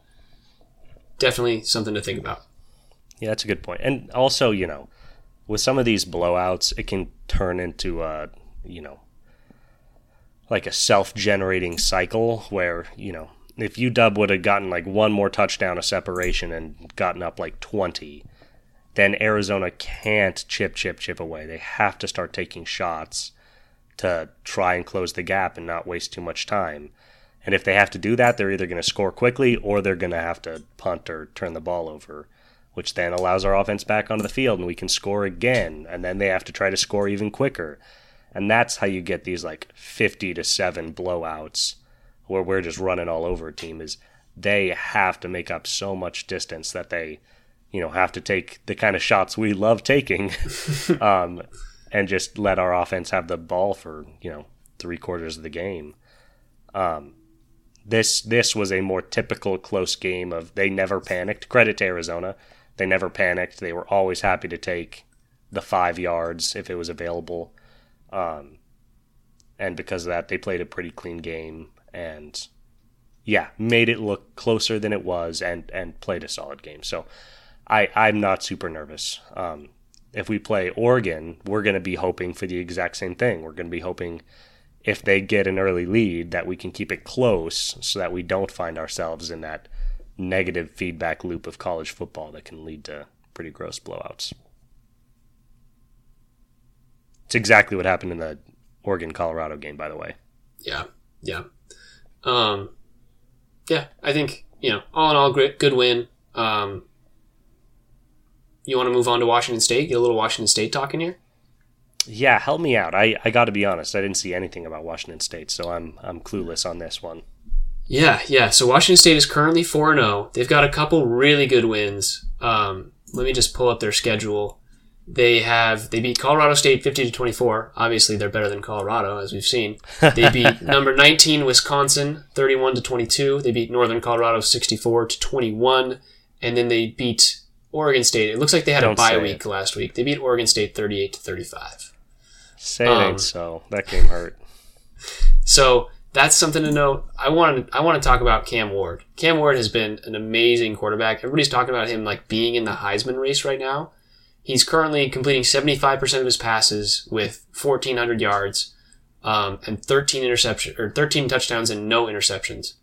definitely something to think about. Yeah, that's a good point. And also, you know, with some of these blowouts, it can turn into a, you know, like a self-generating cycle where, you know, if UW would have gotten like one more touchdown of separation and gotten up like 20, then Arizona can't chip, chip, chip away. They have to start taking shots to try and close the gap and not waste too much time. And if they have to do that, they're either going to score quickly or they're going to have to punt or turn the ball over, which then allows our offense back onto the field and we can score again. And then they have to try to score even quicker. And that's how you get these like 50 to 7 blowouts where we're just running all over a team is they have to make up so much distance that they, you know, have to take the kind of shots we love taking <laughs> um, and just let our offense have the ball for, you know, three quarters of the game. Um, this this was a more typical close game of they never panicked. Credit to Arizona. They never panicked. They were always happy to take the five yards if it was available. Um, and because of that, they played a pretty clean game and yeah, made it look closer than it was and and played a solid game. So I I'm not super nervous. Um, if we play Oregon, we're going to be hoping for the exact same thing. We're going to be hoping if they get an early lead that we can keep it close so that we don't find ourselves in that negative feedback loop of college football that can lead to pretty gross blowouts. It's exactly what happened in the Oregon Colorado game, by the way. Yeah, yeah, um, yeah. I think you know, all in all, great, good win. Um, you want to move on to Washington State? Get a little Washington State talking here. Yeah, help me out. I, I got to be honest. I didn't see anything about Washington State, so I'm I'm clueless on this one. Yeah, yeah. So Washington State is currently 4 0. They've got a couple really good wins. Um, let me just pull up their schedule. They have they beat Colorado State fifty to twenty four. Obviously, they're better than Colorado, as we've seen. They <laughs> beat number nineteen Wisconsin thirty one to twenty two. They beat Northern Colorado sixty four to twenty one, and then they beat Oregon State. It looks like they had a Don't bye week it. last week. They beat Oregon State thirty eight to thirty five. Say it Um, ain't so. That game hurt. So that's something to note. I want to I want to talk about Cam Ward. Cam Ward has been an amazing quarterback. Everybody's talking about him like being in the Heisman race right now. He's currently completing 75% of his passes with 1400 yards um, and 13 interception or 13 touchdowns and no interceptions.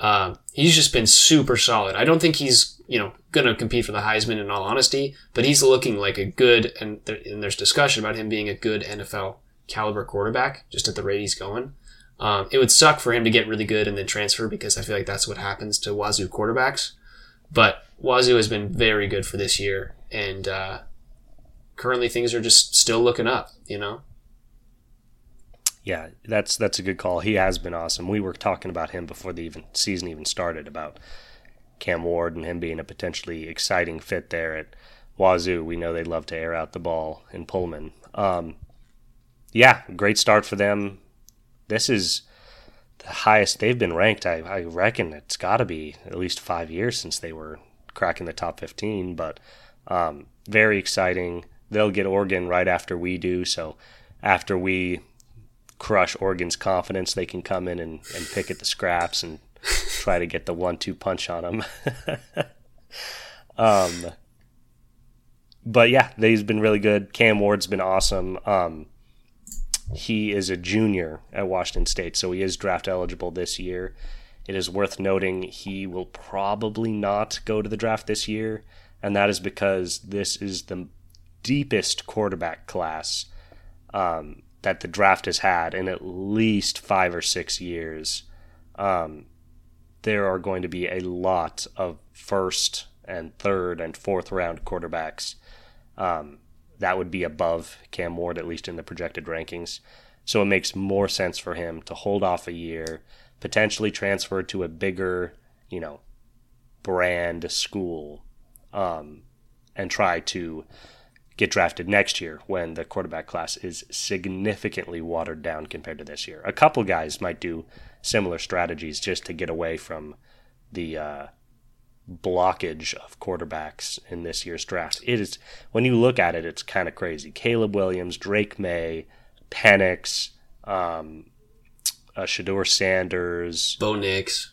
Um, he's just been super solid. I don't think he's you know going to compete for the Heisman in all honesty, but he's looking like a good and, there, and there's discussion about him being a good NFL caliber quarterback just at the rate he's going. Um, it would suck for him to get really good and then transfer because I feel like that's what happens to Wazoo quarterbacks. But Wazoo has been very good for this year, and uh, currently things are just still looking up. You know, Yeah, that's that's a good call. He has been awesome. We were talking about him before the even season even started about Cam Ward and him being a potentially exciting fit there at Wazoo. We know they love to air out the ball in Pullman. Um, yeah, great start for them. This is the highest they've been ranked. I, I reckon it's got to be at least five years since they were cracking the top 15. But um, very exciting. They'll get Oregon right after we do. So after we crush Oregon's confidence, they can come in and, and pick at the scraps and try to get the one-two punch on them. <laughs> um, but yeah, they've been really good. Cam Ward's been awesome. Um, he is a junior at Washington State, so he is draft eligible this year. It is worth noting he will probably not go to the draft this year, and that is because this is the deepest quarterback class um, that the draft has had in at least five or six years. Um, there are going to be a lot of first and third and fourth round quarterbacks um, that would be above Cam Ward, at least in the projected rankings. So it makes more sense for him to hold off a year, potentially transfer to a bigger, you know, brand school um, and try to get drafted next year when the quarterback class is significantly watered down compared to this year. A couple guys might do similar strategies just to get away from the uh, blockage of quarterbacks in this year's draft. It is when you look at it, it's kind of crazy. Caleb Williams, Drake Maye, Penix, um, uh, Shedeur Sanders, Bo Nix.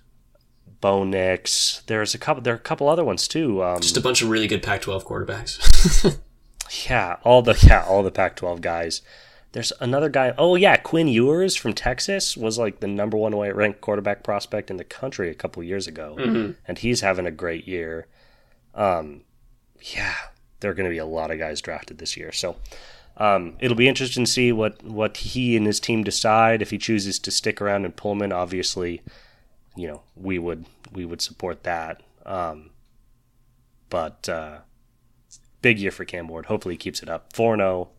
Bo Nix. There's a couple. There are a couple other ones too. Um, Just a bunch of really good Pac-12 quarterbacks. <laughs> yeah, all the yeah all the Pac-12 guys. There's another guy. Oh yeah, Quinn Ewers from Texas was like the number one ranked quarterback prospect in the country a couple years ago, and he's having a great year. Um, yeah, there are going to be a lot of guys drafted this year, so um, it'll be interesting to see what what he and his team decide. If he chooses to stick around in Pullman, obviously, you know we would we would support that. Um, but uh, big year for Cam Ward. Hopefully, he keeps it up. Four zero.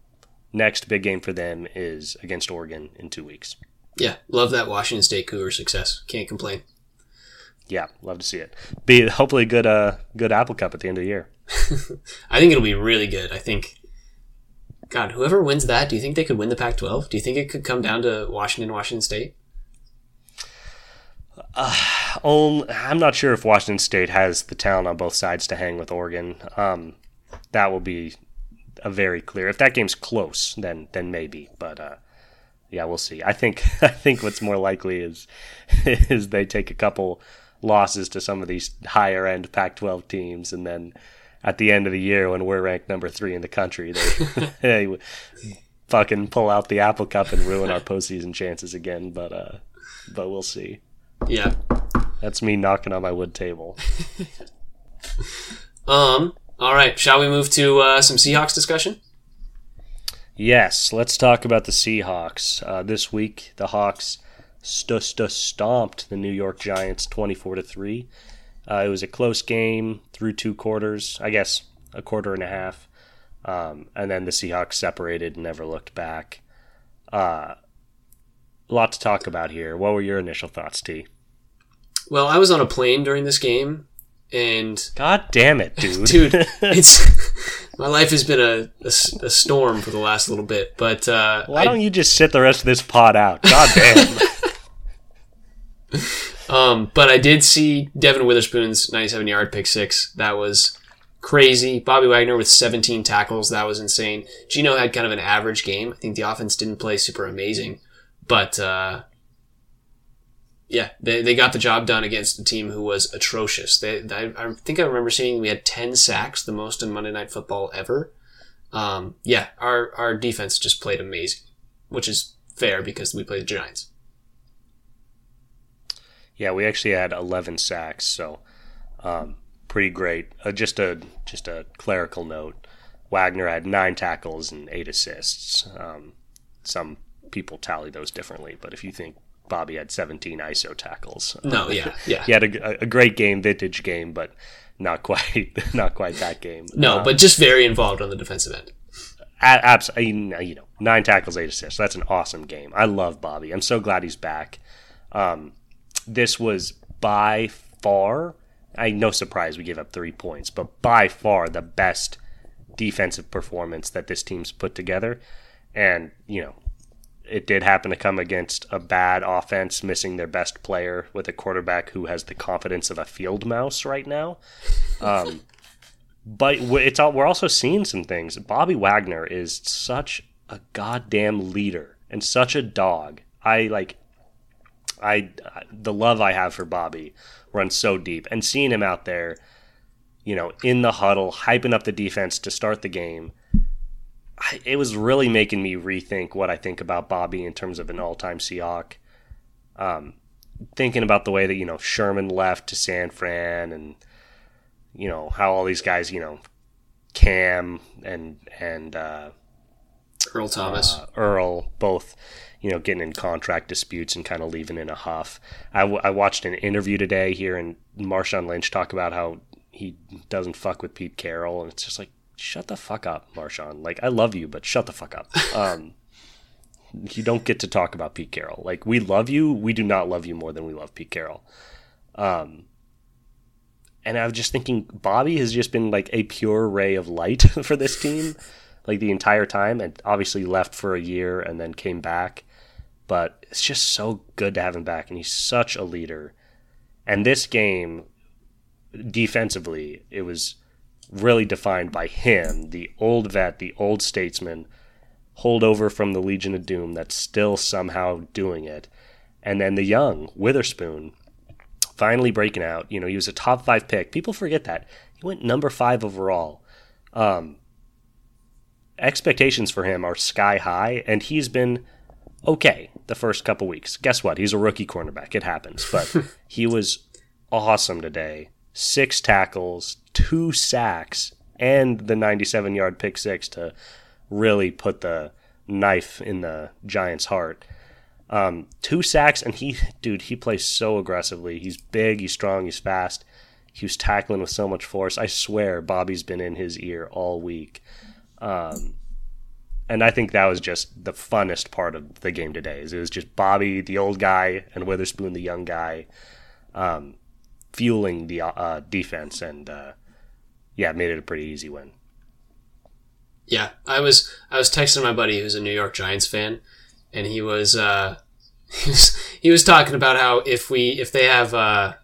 Next big game for them is against Oregon in two weeks. yeah, love that Washington State Cougar success. Can't complain. Yeah, love to see it. Be hopefully a good uh good Apple Cup at the end of the year. <laughs> I think it'll be really good. I think, God, whoever wins that, do you think they could win the Pac-12? Do you think it could come down to Washington, Washington State? Um, I'm not sure if Washington State has the talent on both sides to hang with Oregon. Um, that will be a very clear. If that game's close, then then maybe. But uh, yeah, we'll see. I think <laughs> I think what's more likely is <laughs> is they take a couple losses to some of these higher end Pac-12 teams, and then at the end of the year when we're ranked number three in the country, they, <laughs> they fucking pull out the Apple Cup and ruin our postseason chances again. But uh, but we'll see. Yeah. That's me knocking on my wood table. Um. All right. Shall we move to uh, some Seahawks discussion? Yes, let's talk about the Seahawks. Uh, this week, the Hawks st- st- stomped the New York Giants 24 to 3. Uh, it was a close game through two quarters, I guess a quarter and a half. Um, and then the Seahawks separated and never looked back. Uh, a lot to talk about here. What were your initial thoughts, T? Well, I was on a plane during this game, and God damn it, dude. <laughs> dude, <laughs> it's <laughs> my life has been a storm for the last little bit. But uh, Why I- don't you just sit the rest of this pod out? God damn. Um, but I did see Devon Witherspoon's 97 yard pick six. That was crazy. Bobby Wagner with 17 tackles. That was insane. Geno had kind of an average game. I think the offense didn't play super amazing, but, uh, yeah, they, they got the job done against a team who was atrocious. They, I, I think I remember seeing we had 10 sacks, the most in Monday Night Football ever. Um, yeah, our, our defense just played amazing, which is fair because we played the Giants. Yeah, we actually had 11 sacks, so um, pretty great. Uh, just a just a clerical note: Wagner had nine tackles and eight assists. Um, some people tally those differently, but if you think Bobby had 17 ISO tackles, <laughs> No, yeah, <laughs> yeah. he had a, a great game, vintage game, but not quite <laughs> not quite that game. No, Uh, but just very involved on the defensive end. absolutely, you know, nine tackles, eight assists. That's an awesome game. I love Bobby. I'm so glad he's back. Um, this was by far, I no surprise we gave up three points, but by far the best defensive performance that this team's put together. And you know, it did happen to come against a bad offense, missing their best player with a quarterback who has the confidence of a field mouse right now. Um, <laughs> but it's all, we're also seeing some things. Bobby Wagner is such a goddamn leader and such a dog. I like I the love I have for Bobby runs so deep and seeing him out there, you know, in the huddle, hyping up the defense to start the game. I, it was really making me rethink what I think about Bobby in terms of an all-time Seahawk. Um, thinking about the way that you know Sherman left to San Fran and you know how all these guys, you know, Kam and and uh, Earl Thomas. uh, Earl both, you know, getting in contract disputes and kind of leaving in a huff. I, w- I watched an interview today here and Marshawn Lynch talk about how he doesn't fuck with Pete Carroll, and it's just like, shut the fuck up, Marshawn. Like, I love you, but shut the fuck up. <laughs> Um, you don't get to talk about Pete Carroll. Like, we love you. We do not love you more than we love Pete Carroll. Um, and I was just thinking, Bobby has just been like a pure ray of light <laughs> for this team, like the entire time, and obviously left for a year and then came back. But it's just so good to have him back, and he's such a leader. And this game, defensively, it was really defined by him, the old vet, the old statesman, holdover from the Legion of Doom that's still somehow doing it. And then the young Witherspoon finally breaking out. You know, he was a top five pick. People forget that. He went number five overall. Um, expectations for him are sky high, and he's been okay the first couple weeks. Guess what? He's a rookie cornerback. It happens. But <laughs> he was awesome today. Six tackles, two sacks, and the 97 yard pick six to really put the knife in the Giants' heart. Um, two sacks, and he, dude, he plays so aggressively. He's big, he's strong, he's fast. He was tackling with so much force. I swear, Bobby's been in his ear all week. Um, and I think that was just the funnest part of the game today. Is it was just Bobby, the old guy, and Witherspoon, the young guy, um, fueling the uh, defense, and uh, yeah, made it a pretty easy win. Yeah, I was I was texting my buddy who's a New York Giants fan, and he was uh, <laughs> he was he was talking about how if we if they have uh,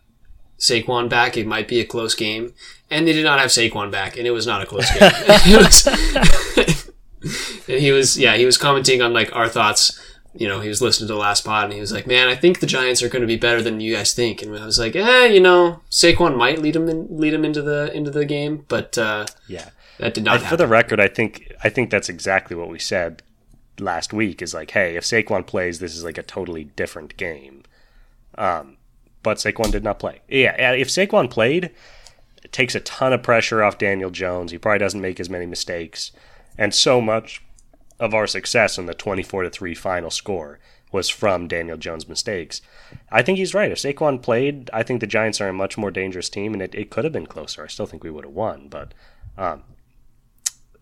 Saquon back, it might be a close game, and they did not have Saquon back, and it was not a close game. <laughs> was, <laughs> and he was yeah he was commenting on like our thoughts. You know, he was listening to the last pod, and he was like, "Man, I think the Giants are going to be better than you guys think." And I was like, "Eh, you know, Saquon might lead him in, lead him into the into the game, but uh, Yeah. that did not And for the record, I think I think that's exactly what we said last week. Is like, hey, if Saquon plays, this is like a totally different game. Um, but Saquon did not play. Yeah, yeah, if Saquon played, it takes a ton of pressure off Daniel Jones. He probably doesn't make as many mistakes, and so much of our success in the twenty-four to three final score was from Daniel Jones' mistakes. I think he's right. If Saquon played, I think the Giants are a much more dangerous team, and it, it could have been closer. I still think we would have won, but um,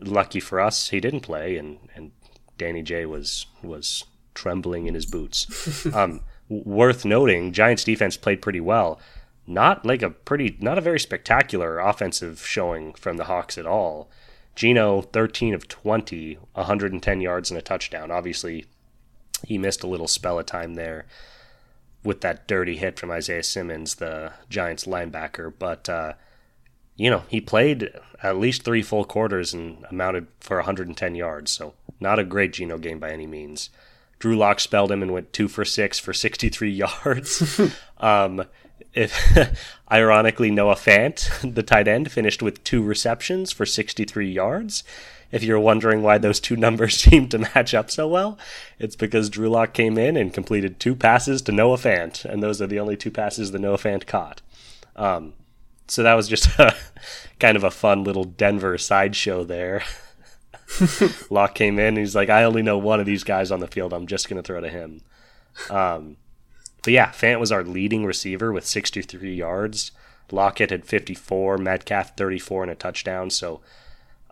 lucky for us, he didn't play, and, and Danny J was was trembling in his boots. <laughs> um, worth noting, Giants defense played pretty well. Not like a pretty, not a very spectacular offensive showing from the Hawks at all. Geno, 13 of 20, 110 yards and a touchdown. Obviously, he missed a little spell of time there with that dirty hit from Isaiah Simmons, the Giants linebacker. But uh, you know, he played at least three full quarters and amounted for 110 yards. So not a great Geno game by any means. Drew Lock spelled him and went two for six for 63 <laughs> yards. <laughs> um, if <laughs> ironically, Noah Fant, <laughs> the tight end, finished with two receptions for 63 yards. If you're wondering why those two <laughs> numbers seem to match up so well, it's because Drew Lock came in and completed two passes to Noah Fant, and those are the only two passes that Noah Fant caught. Um, so that was just a, kind of a fun little Denver sideshow there. Lock came in and he's like, I only know one of these guys on the field. I'm just going to throw to him. Um, but yeah, Fant was our leading receiver with 63 yards. Lockett had 54, Metcalf 34 and a touchdown. So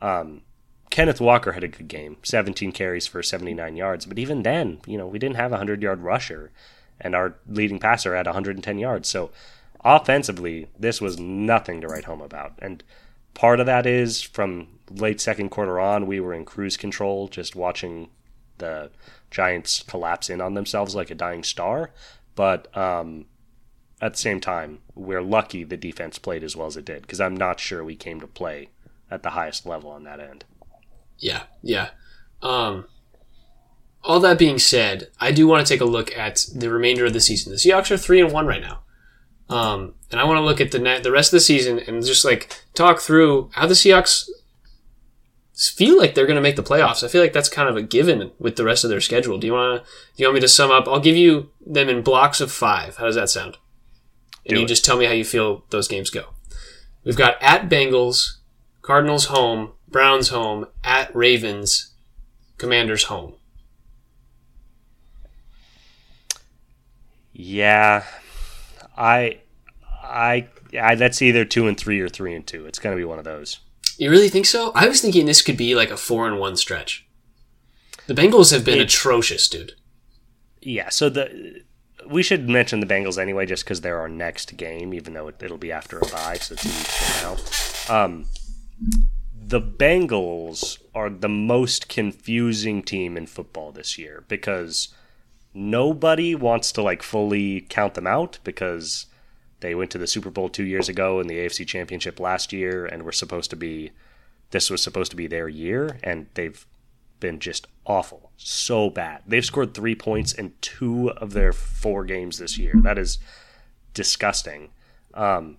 um, Kenneth Walker had a good game, 17 carries for 79 yards. But even then, you know, we didn't have a 100 yard rusher, and our leading passer had 110 yards. So offensively, this was nothing to write home about. And part of that is from late second quarter on, we were in cruise control, just watching the Giants collapse in on themselves like a dying star. But um, at the same time, we're lucky the defense played as well as it did because I'm not sure we came to play at the highest level on that end. Yeah, yeah. Um, all that being said, I do want to take a look at the remainder of the season. The Seahawks are three and one right now, um, and I want to look at the net, the rest of the season and just like talk through how the Seahawks feel like they're going to make the playoffs. I feel like that's kind of a given with the rest of their schedule. Do you want to? Do you want me to sum up? I'll give you them in blocks of five. How does that sound? And Do you it. just tell me how you feel those games go. We've got at Bengals, Cardinals home, Browns home, at Ravens, Commanders home. Yeah, I, I, I, that's either two and three or three and two. It's going to be one of those. You really think so? I was thinking this could be like a four and one stretch. The Bengals have been It's- atrocious, dude. Yeah. So the we should mention the Bengals anyway, just because they're our next game, even though it, will be after a bye, so two weeks from now. Um, the Bengals are the most confusing team in football this year because nobody wants to like fully count them out because they went to the Super Bowl two years ago and the AFC Championship last year, and were supposed to be this was supposed to be their year, and they've been just awful, so bad. They've scored three points in two of their four games this year. That is disgusting. Um,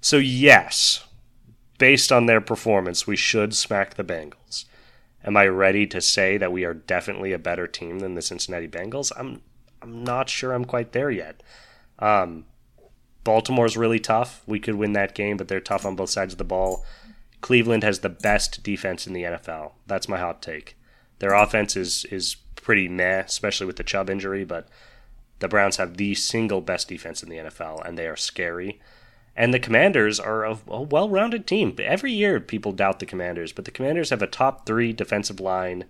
so yes, based on their performance, we should smack the Bengals. Am I ready to say that we are definitely a better team than the Cincinnati Bengals? I'm I'm not sure I'm quite there yet. Um, Baltimore's really tough. We could win that game, but they're tough on both sides of the ball. Cleveland has the best defense in the NFL. That's my hot take. Their offense is is pretty meh, especially with the Chubb injury, but the Browns have the single best defense in the NFL, and they are scary. And the Commanders are a, a well rounded team. Every year, people doubt the Commanders, but the Commanders have a top three defensive line.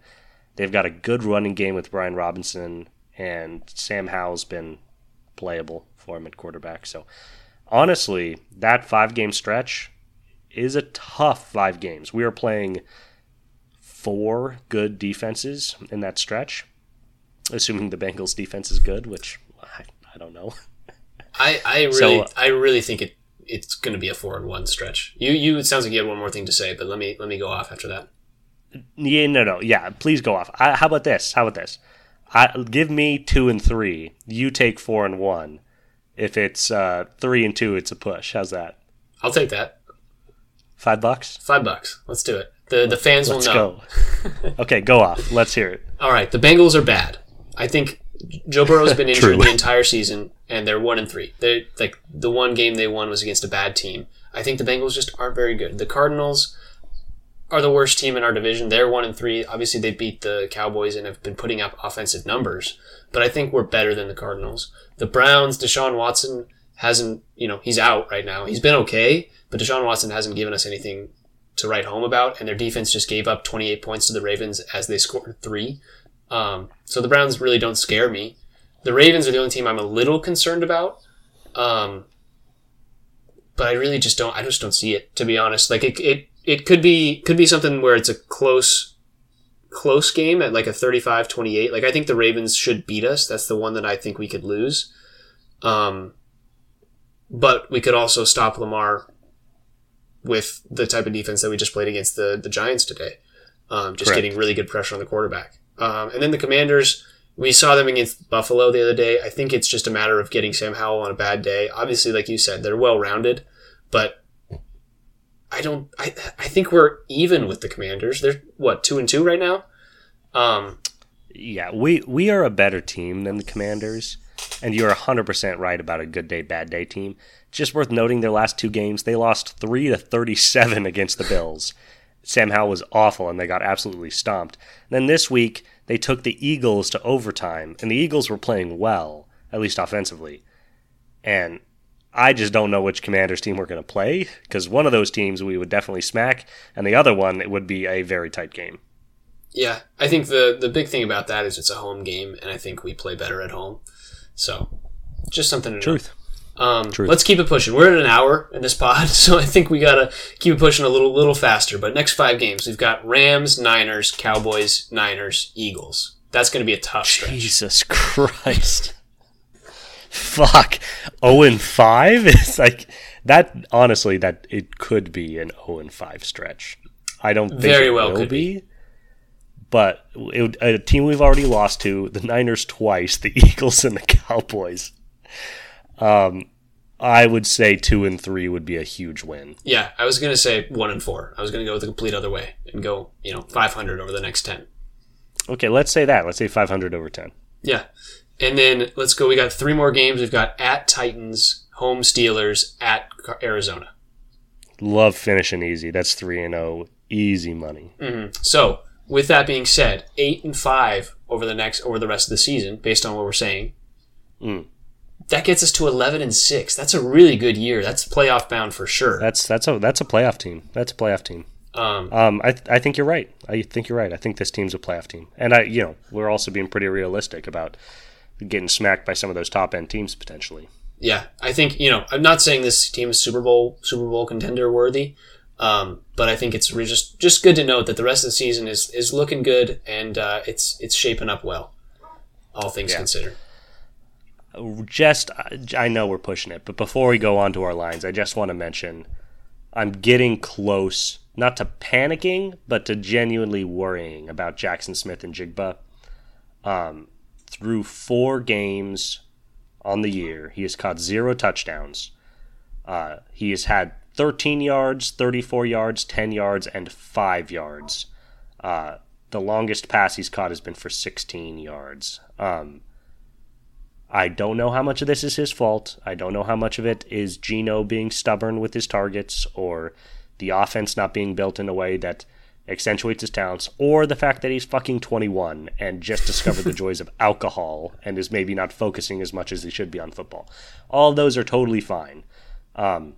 They've got a good running game with Brian Robinson, and Sam Howell's been playable for him at quarterback. So, honestly, that five game stretch is a tough five games. We are playing four good defenses in that stretch, assuming the Bengals defense is good, which I, I don't know. <laughs> I, I really So- I really think it it's going to be a four and one stretch. You you it sounds like you had one more thing to say, but let me let me go off after that. Yeah, no, no, yeah. Please go off. I, how about this? How about this? I, give me two and three. You take four and one. If it's uh, three and two, it's a push. How's that? I'll take that. Five bucks. Five bucks. Let's do it. The the fans Let's will know. go. <laughs> okay, go off. Let's hear it. All right, the Bengals are bad. I think Joe Burrow's been <laughs> injured the entire season, and they're one and three. They like the one game they won was against a bad team. I think the Bengals just aren't very good. The Cardinals are the worst team in our division. They're one and three. Obviously, they beat the Cowboys and have been putting up offensive numbers, but I think we're better than the Cardinals. The Browns, Deshaun Watson hasn't, you know, he's out right now. He's been okay, but Deshaun Watson hasn't given us anything to write home about, and their defense just gave up 28 points to the Ravens as they scored three. Um, so the Browns really don't scare me. The Ravens are the only team I'm a little concerned about. Um, but I really just don't. I just don't see it to be honest. Like it, it, it could be could be something where it's a close, close game at like a 35-28. Like I think the Ravens should beat us. That's the one that I think we could lose. Um, but we could also stop Lamar with the type of defense that we just played against the the Giants today. Um, just Correct. getting really good pressure on the quarterback. Um, and then the Commanders, we saw them against Buffalo the other day. I think it's just a matter of getting Sam Howell on a bad day. Obviously, like you said, they're well rounded, but I don't. I I think we're even with the Commanders. They're what two and two right now. Um, Yeah, we we are a better team than the Commanders, and you're 100% right about a good day, bad day team. Just worth noting their last two games, they lost 3 to 37 against the Bills. Sam Howell was awful and they got absolutely stomped. then this week, they took the Eagles to overtime, and the Eagles were playing well, at least offensively. And I just don't know which Commanders team we're going to play, because one of those teams we would definitely smack, and the other one it would be a very tight game. yeah, I think the the big thing about that is it's a home game, and I think we play better at home. So, just something to know. Truth. Um, Truth. let's keep it pushing. We're at an hour in this pod, <laughs> so I think we gotta keep it pushing a little little faster. But next five games, we've got Rams, Niners, Cowboys, Niners, Eagles. That's going to be a tough stretch. Jesus Christ. Fuck. 0 and 5? <laughs> It's like that honestly that it could be an 0 and 5 stretch. I don't think Very it well will could be. But it, a team we've already lost to, the Niners twice, the <laughs> Eagles and the Cowboys. Um I would say 2 and 3 would be a huge win. Yeah, I was going to say one and four. I was going to go the complete other way and go you know 500 over the next 10. Okay, let's say that. Let's say 500 over 10. Yeah, and then let's go. We got three more games. We've got at Titans, home Steelers, at Arizona. Love finishing easy. That's 3 and 0. Easy money. So, with that being said, eight and five over the next over the rest of the season, based on what we're saying, Mm. that gets us to eleven and six. That's a really good year. That's playoff bound for sure. That's that's a that's a playoff team. That's a playoff team. Um, Um, I, I think you're right. I think you're right. I think this team's a playoff team, and I, you know, we're also being pretty realistic about getting smacked by some of those top end teams potentially. Yeah, I think you know. I'm not saying this team is Super Bowl Super Bowl contender worthy, um, but I think it's re- just just good to note that the rest of the season is is looking good and uh, it's it's shaping up well. All things Yeah. considered. just I know we're pushing it, but before we go on to our lines, I just want to mention I'm getting close, not to panicking, but to genuinely worrying about Jaxon Smith-Njigba. Um, through four games on the year, he has caught zero touchdowns. Uh, he has had 13 yards, 34 yards, 10 yards, and 5 yards. Uh, the longest pass he's caught has been for 16 yards. Um, I don't know how much of this is his fault. I don't know how much of it is Geno being stubborn with his targets or the offense not being built in a way that accentuates his talents or the fact that he's fucking 21 and just discovered the <laughs> joys of alcohol and is maybe not focusing as much as he should be on football. All those are totally fine. Um,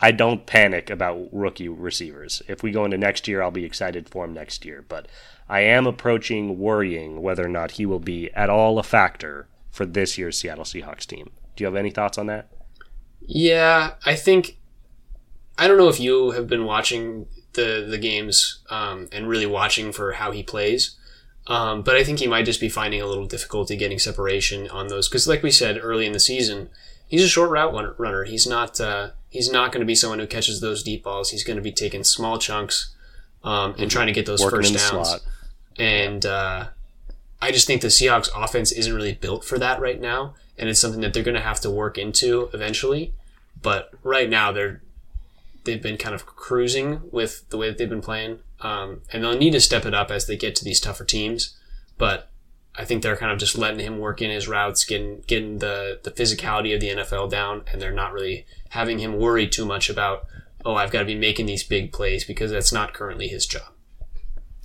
I don't panic about rookie receivers. If we go into next year, I'll be excited for him next year. But I am approaching worrying whether or not he will be at all a factor for this year's Seattle Seahawks team. Do you have any thoughts on that? Yeah, I think I don't know if you have been watching the the games um, and really watching for how he plays, um, but I think he might just be finding a little difficulty getting separation on those because, like we said early in the season, he's a short route runner- runner. He's not uh, he's not going to be someone who catches those deep balls. He's going to be taking small chunks um, and trying to get those Working first downs. slot. And uh, I just think the Seahawks offense isn't really built for that right now. And it's something that they're going to have to work into eventually. But right now, they're, they've been kind of cruising with the way that they've been playing. Um, and they'll need to step it up as they get to these tougher teams. But I think they're kind of just letting him work in his routes, getting, getting the, the physicality of the NFL down. And they're not really having him worry too much about, oh, I've got to be making these big plays because that's not currently his job.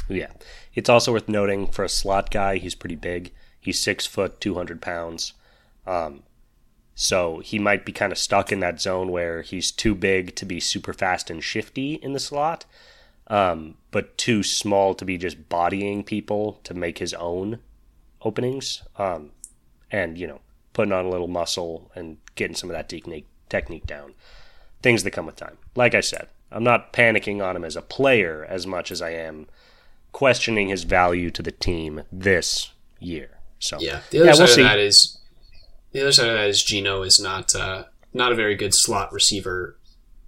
Yeah. It's also worth noting for a slot guy, he's pretty big. He's six foot, 200 pounds. Um, so he might be kind of stuck in that zone where he's too big to be super fast and shifty in the slot, um, but too small to be just bodying people to make his own openings. Um, and, you know, putting on a little muscle and getting some of that technique, technique down. Things that come with time. Like I said, I'm not panicking on him as a player as much as I am questioning his value to the team this year. So Yeah, the other Yeah, side we'll of see. that is the other side of that is Geno is not uh, not a very good slot receiver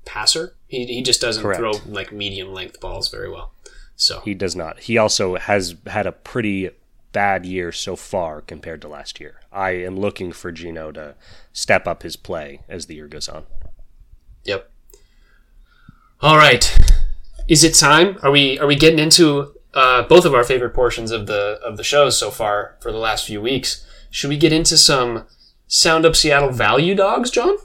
passer. He, he just doesn't Correct. throw like medium length balls very well. So he does not. He also has had a pretty bad year so far compared to last year. I am looking for Geno to step up his play as the year goes on. yep. All right, is it time? Are we are we getting into uh, both of our favorite portions of the of the shows so far for the last few weeks? Should we get into some Sound Up Seattle value dogs, John?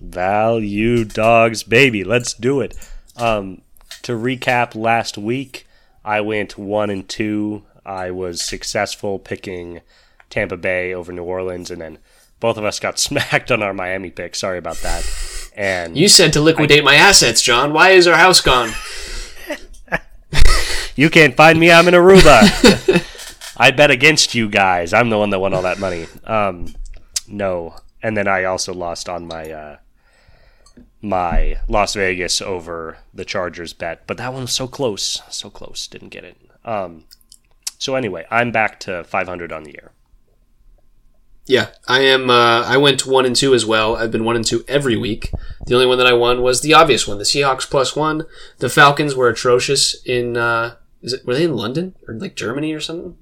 Value dogs, baby. Let's do it. Um, to recap last week, I went one and two. I was successful picking Tampa Bay over New Orleans, and then both of us got <laughs> smacked on our Miami pick. Sorry about that. And You said to liquidate my assets, John. Why is our house gone? <laughs> You can't find me. I'm in Aruba. <laughs> I bet against you guys. I'm the one that won all that money. Um, no, and then I also lost on my uh, my Las Vegas over the Chargers bet, but that one was so close, so close. Didn't get it. Um, so anyway, I'm back to 500 on the year. Yeah, I am. Uh, I went one and two as well. I've been one and two every week. The only one that I won was the obvious one: the Seahawks plus one. The Falcons were atrocious in. Uh, is it were they in London or like Germany or something?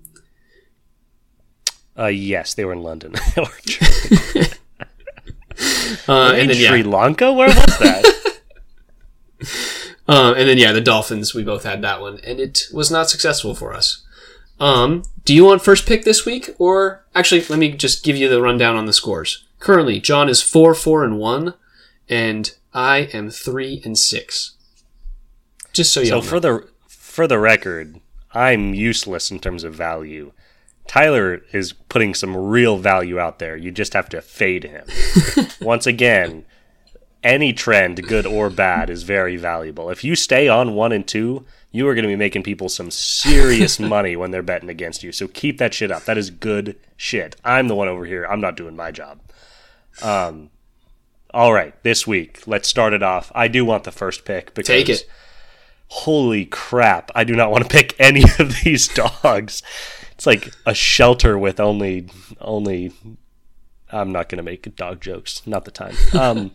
Uh, yes, they were in London. <laughs> <laughs> Uh, and in then Sri yeah, Lanka. Where was that? <laughs> uh, and then yeah, the Dolphins. We both had that one, and it was not successful for us. Um, do you want first pick this week, or actually, let me just give you the rundown on the scores. Currently, John is four, four, and one, and I am three and six. Just so you So know. for the for the record, I'm useless in terms of value. Tyler is putting some real value out there. You just have to fade him. <laughs> Once again, any trend, good or bad, is very valuable. If you stay on one and two, you are going to be making people some serious <laughs> money when they're betting against you. So keep that shit up. That is good shit. I'm the one over here. I'm not doing my job. Um, all right, this week, let's start it off. I do want the first pick because Take it. holy crap, I do not want to pick any of these <laughs> dogs. It's like a shelter with only only I'm not going to make dog jokes. Not the time. Um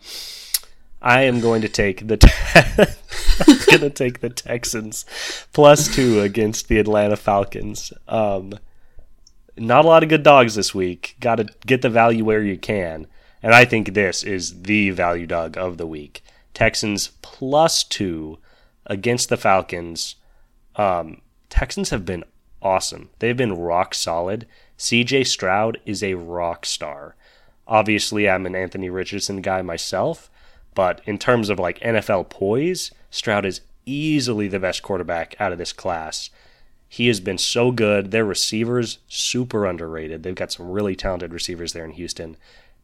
I am going to take the <laughs> I'm going to take the Texans plus 2 against the Atlanta Falcons. Um not a lot of good dogs this week. Got to get the value where you can. And I think this is the value dog of the week. Texans plus 2 against the Falcons. Um, Texans have been awesome. They've been rock solid. CJ Stroud is a rock star. Obviously, I'm an Anthony Richardson guy myself, but in terms of like NFL poise, Stroud is easily the best quarterback out of this class. He has been so good. Their receivers super underrated. They've got some really talented receivers there in Houston.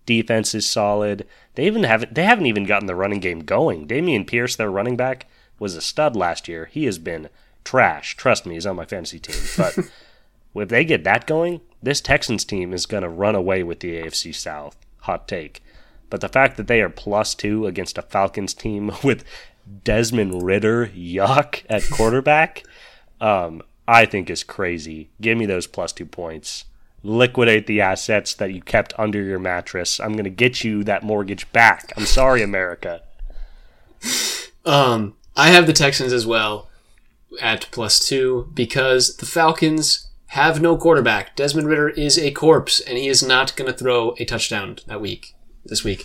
Defense is solid. They even haven't they haven't even gotten the running game going. Dameon Pierce, their running back, was a stud last year. He has been trash. Trust me, he's on my fantasy team. But <laughs> if they get that going, this Texans team is going to run away with the AFC South. Hot take. But the fact that they are plus two against a Falcons team <laughs> with Desmond Ridder, yuck, at <laughs> quarterback, um, I think is crazy. Give me those plus two points. Liquidate the assets that you kept under your mattress. I'm going to get you that mortgage back. I'm sorry, America. Um, I have the Texans as well at plus two because the Falcons have no quarterback. Desmond Ridder is a corpse, and he is not going to throw a touchdown that week. This week,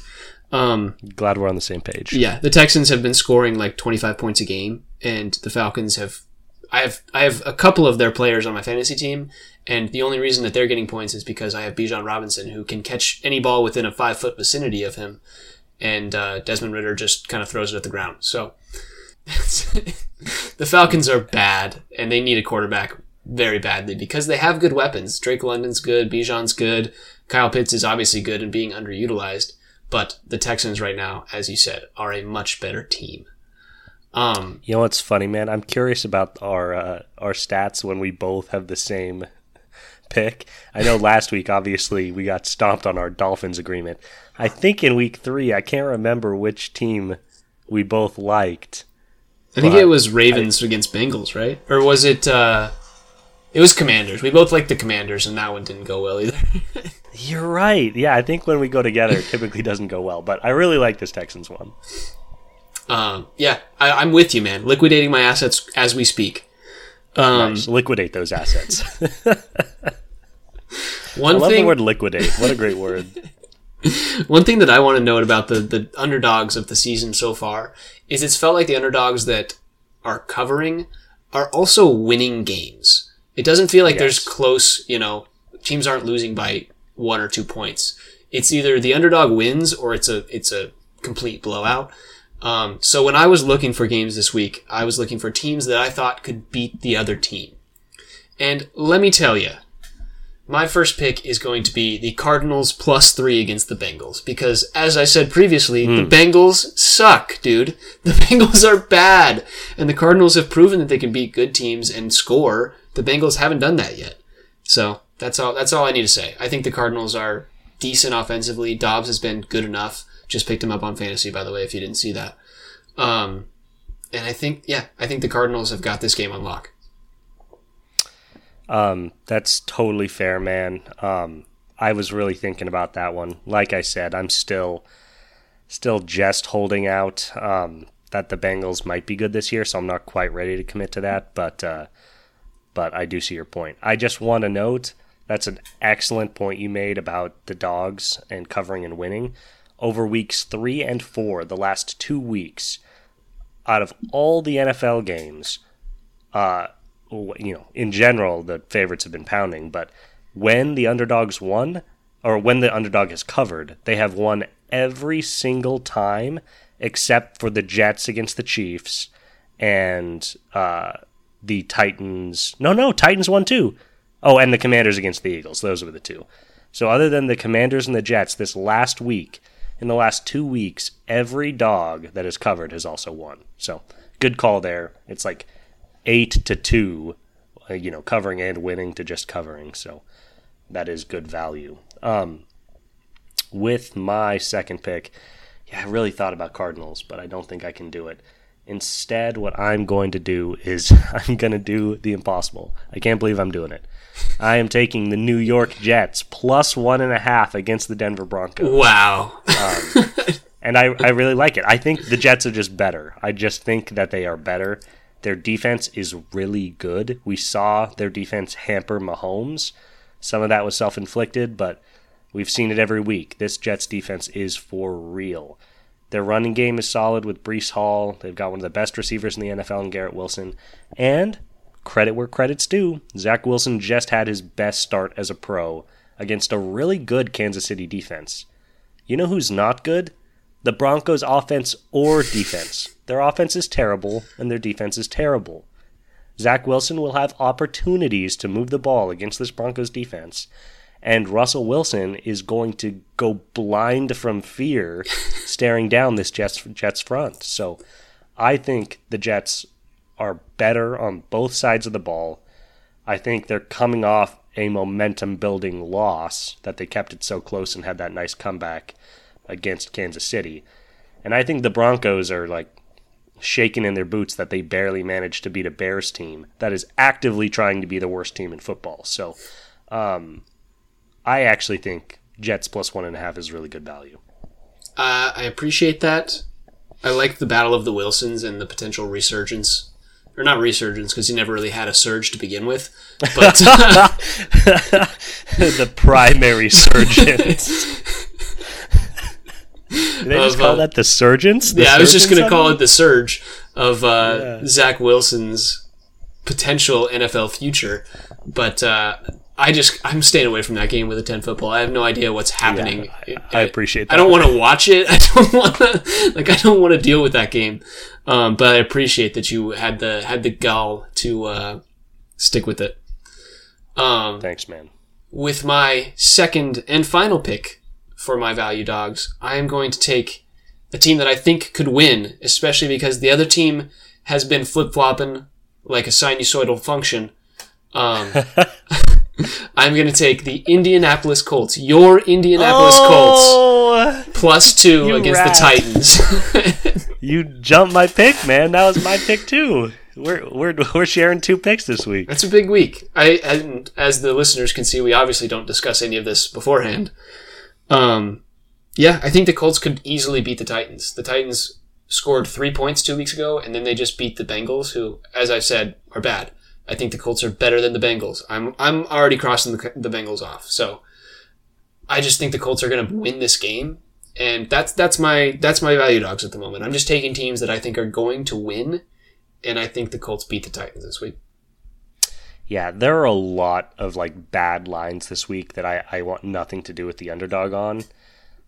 um, Glad we're on the same page. yeah, the Texans have been scoring like 25 points a game, and the Falcons have. I have I have a couple of their players on my fantasy team, and the only reason that they're getting points is because I have Bijan Robinson, who can catch any ball within a five foot vicinity of him, and uh, Desmond Ridder just kind of throws it at the ground. So <laughs> the Falcons are bad, and they need a quarterback very badly because they have good weapons. Drake London's good, Bijan's good, Kyle Pitts is obviously good and being underutilized, but the Texans right now, as you said, are a much better team. Um, You know what's funny, man? I'm curious about our uh, our stats when we both have the same pick. I know last week, obviously, we got stomped on our Dolphins agreement. I think in week three, I can't remember which team we both liked. I think it was Ravens against Bengals, right? Or was it? Uh, it was Commanders. We both liked the Commanders, and that one didn't go well either. <laughs> You're right. Yeah, I think when we go together, it typically doesn't go well. But I really like this Texans one. um, yeah, I, I'm with you, man. Liquidating my assets as we speak. Um, Nice. Liquidate those assets. <laughs> One I love thing, the word liquidate. What a great word. <laughs> <laughs> one thing that I want to note about the the underdogs of the season so far is it's felt like the underdogs that are covering are also winning games. It doesn't feel like there's close, you know, teams aren't losing by one or two points. It's either the underdog wins or it's a it's a complete blowout. Um, so when I was looking for games this week, I was looking for teams that I thought could beat the other team. And let me tell you, my first pick is going to be the Cardinals plus three against the Bengals because, as I said previously, the Bengals suck, dude. <laughs> The Bengals are bad, and the Cardinals have proven that they can beat good teams and score. The Bengals haven't done that yet, so that's all. That's all I need to say. I think the Cardinals are decent offensively. Dobbs has been good enough. Just picked him up on fantasy, by the way, if you didn't see that. Um, and I think, yeah, I think the Cardinals have got this game on lock. Um, that's totally fair, man. Um, I was really thinking about that one. Like I said, I'm still still just holding out um, that the Bengals might be good this year, so I'm not quite ready to commit to that. But uh, but I do see your point. I just want to note that's an excellent point you made about the dogs and covering and winning. Over weeks three and four, the last two weeks, out of all the NFL games, uh, you know, in general, the favorites have been pounding, but when the underdogs won, or when the underdog has covered, they have won every single time except for the Jets against the Chiefs and uh, the Titans. No, no, Titans won too. Oh, and the Commanders against the Eagles. Those were the two. So, other than the Commanders and the Jets, this last week, in the last two weeks, every dog that is covered has also won. So good call there. It's like eight to two, uh, you know, covering and winning to just covering. So that is good value. Um, with my second pick, yeah, I really thought about Cardinals, but I don't think I can do it. Instead, what I'm going to do is <laughs> I'm going to do the impossible. I can't believe I'm doing it. I am taking the New York Jets plus one and a half against the Denver Broncos. Wow. And I, I really like it. I think the Jets are just better. I just think that they are better. Their defense is really good. We saw their defense hamper Mahomes. Some of that was self inflicted, but we've seen it every week. This Jets defense is for real. Their running game is solid with Breece Hall. They've got one of the best receivers in the NFL in Garrett Wilson. And credit where credit's due, Zach Wilson just had his best start as a pro against a really good Kansas City defense. You know who's not good? The Broncos' offense or defense. Their offense is terrible, and their defense is terrible. Zach Wilson will have opportunities to move the ball against this Broncos defense, and Russell Wilson is going to go blind from fear <laughs> staring down this Jets, Jets front. So I think the Jets are better on both sides of the ball. I think they're coming off a momentum building loss that they kept it so close and had that nice comeback against Kansas City. And I think the Broncos are like shaking in their boots that they barely managed to beat a Bears team that is actively trying to be the worst team in football. So um, I actually think Jets plus one and a half is really good value. Uh, I appreciate that. I like the Battle of the Wilsons and the potential resurgence. Or not resurgence, because he never really had a surge to begin with. But <laughs> <laughs> the primary surgeons. <laughs> Did they just Of, call uh, that the surgeons? The yeah, I was just going to call it the surge of uh, Yeah. Zach Wilson's potential NFL future. But uh, I just I'm staying away from that game with a ten football. I have no idea what's happening. I- I appreciate that. <laughs> I don't want to watch it. I don't want to like I don't want to deal with that game. Um, but I appreciate that you had the had the gall to uh, stick with it. Um, Thanks, man. with my second and final pick for my value dogs, I am going to take a team that I think could win, especially because the other team has been flip flopping like a sinusoidal function. Um, <laughs> I'm going to take the Indianapolis Colts, your Indianapolis Colts, Oh, plus two against rat. the Titans. <laughs> you jumped my pick, man. That was my pick too. We're we're we're sharing two picks this week. That's a big week. I and as the listeners can see, we obviously don't discuss any of this beforehand. Um, yeah, I think the Colts could easily beat the Titans. The Titans scored three points two weeks ago, and then they just beat the Bengals, who, as I've said, are bad. I think the Colts are better than the Bengals. I'm I'm already crossing the, the Bengals off. So I just think the Colts are going to win this game, and that's that's my that's my value dogs at the moment. I'm just taking teams that I think are going to win, and I think the Colts beat the Titans this week. Yeah, there are a lot of like bad lines this week that I, I want nothing to do with the underdog on.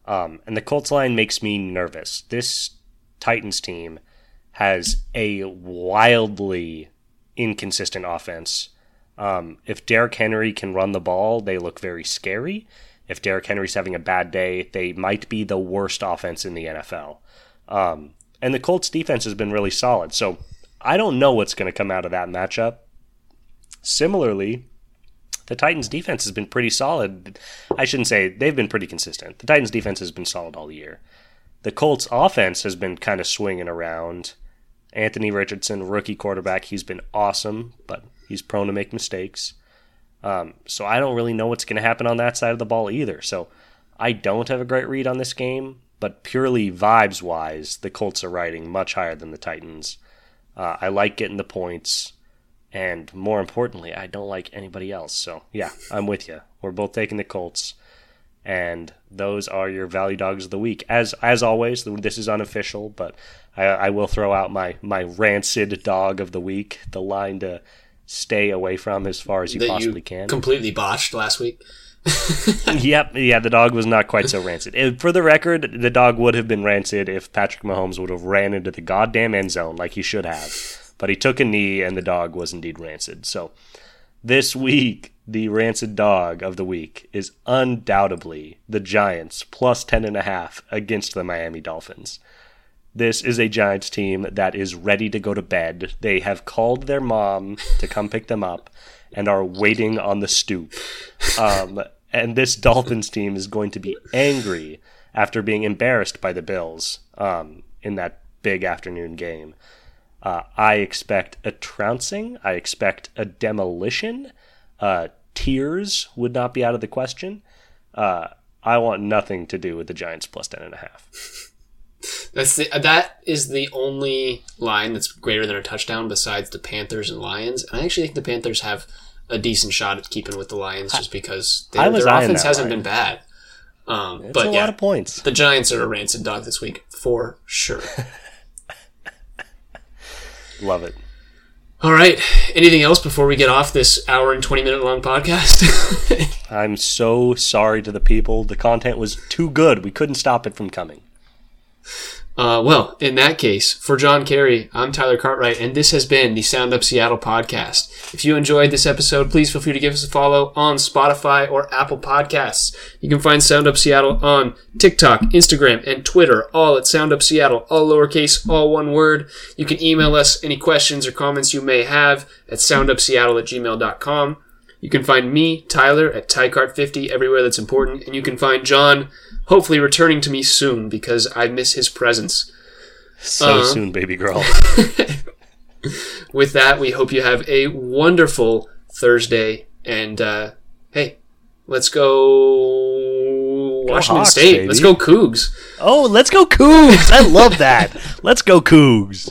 Um, and the Colts line makes me nervous. This Titans team has a wildly inconsistent offense. Um, if Derrick Henry can run the ball, they look very scary. If Derrick Henry's having a bad day, they might be the worst offense in the NFL. Um, and the Colts defense has been really solid. So I don't know what's going to come out of that matchup. Similarly, the Titans defense has been pretty solid. I shouldn't say they've been pretty consistent. The Titans defense has been solid all year. The Colts offense has been kind of swinging around. Anthony Richardson, rookie quarterback, he's been awesome, but he's prone to make mistakes. Um, so I don't really know what's going to happen on that side of the ball either. So I don't have a great read on this game, but purely vibes wise, the Colts are riding much higher than the Titans. Uh, I like getting the points, and more importantly, I don't like anybody else. So yeah, I'm with you. We're both taking the Colts, and those are your value dogs of the week. As as always, this is unofficial, but I, I will throw out my my rancid dog of the week, the line to stay away from as far as you that possibly you can. completely botched last week. <laughs> yep, yeah, the dog was not quite so rancid. For the record, the dog would have been rancid if Patrick Mahomes would have ran into the goddamn end zone like he should have. But he took a knee, and the dog was indeed rancid. So This week, the rancid dog of the week is undoubtedly the Giants plus 10.5 against the Miami Dolphins. This is a Giants team that is ready to go to bed. They have called their mom to come pick them up and are waiting on the stoop. Um, and this Dolphins team is going to be angry after being embarrassed by the Bills um, in that big afternoon game. Uh, I expect a trouncing. I expect a demolition. Uh, tears would not be out of the question. Uh, I want nothing to do with the Giants plus ten and a half. <laughs> That's the, that is the only line that's greater than a touchdown besides the Panthers and Lions. And I actually think the Panthers have a decent shot at keeping with the Lions just because I their, was their eyeing offense hasn't line. been bad. Um, but a yeah, lot of points. the Giants are a rancid dog this week for sure. <laughs> Love it. All right. Anything else before we get off this hour and 20 minute long podcast? <laughs> I'm so sorry to the people. The content was too good. We couldn't stop it from coming. Uh, well, in that case, for John Kerry, I'm Tyler Cartwright, and this has been the Sound Up Seattle podcast. If you enjoyed this episode, please feel free to give us a follow on Spotify or Apple Podcasts. You can find Sound Up Seattle on TikTok, Instagram, and Twitter, all at Sound Up Seattle, all lowercase, all one word. You can email us any questions or comments you may have at soundupseattle at gmail.com. You can find me, Tyler, at TyCart50 everywhere that's important, and you can find John hopefully returning to me soon because I miss his presence. So Uh-huh. soon, baby girl. <laughs> With that, we hope you have a wonderful Thursday, and uh, hey, let's go Washington Hawks, State. Let's go Cougs. oh, let's go Cougs. I love that. <laughs> Let's go Cougs.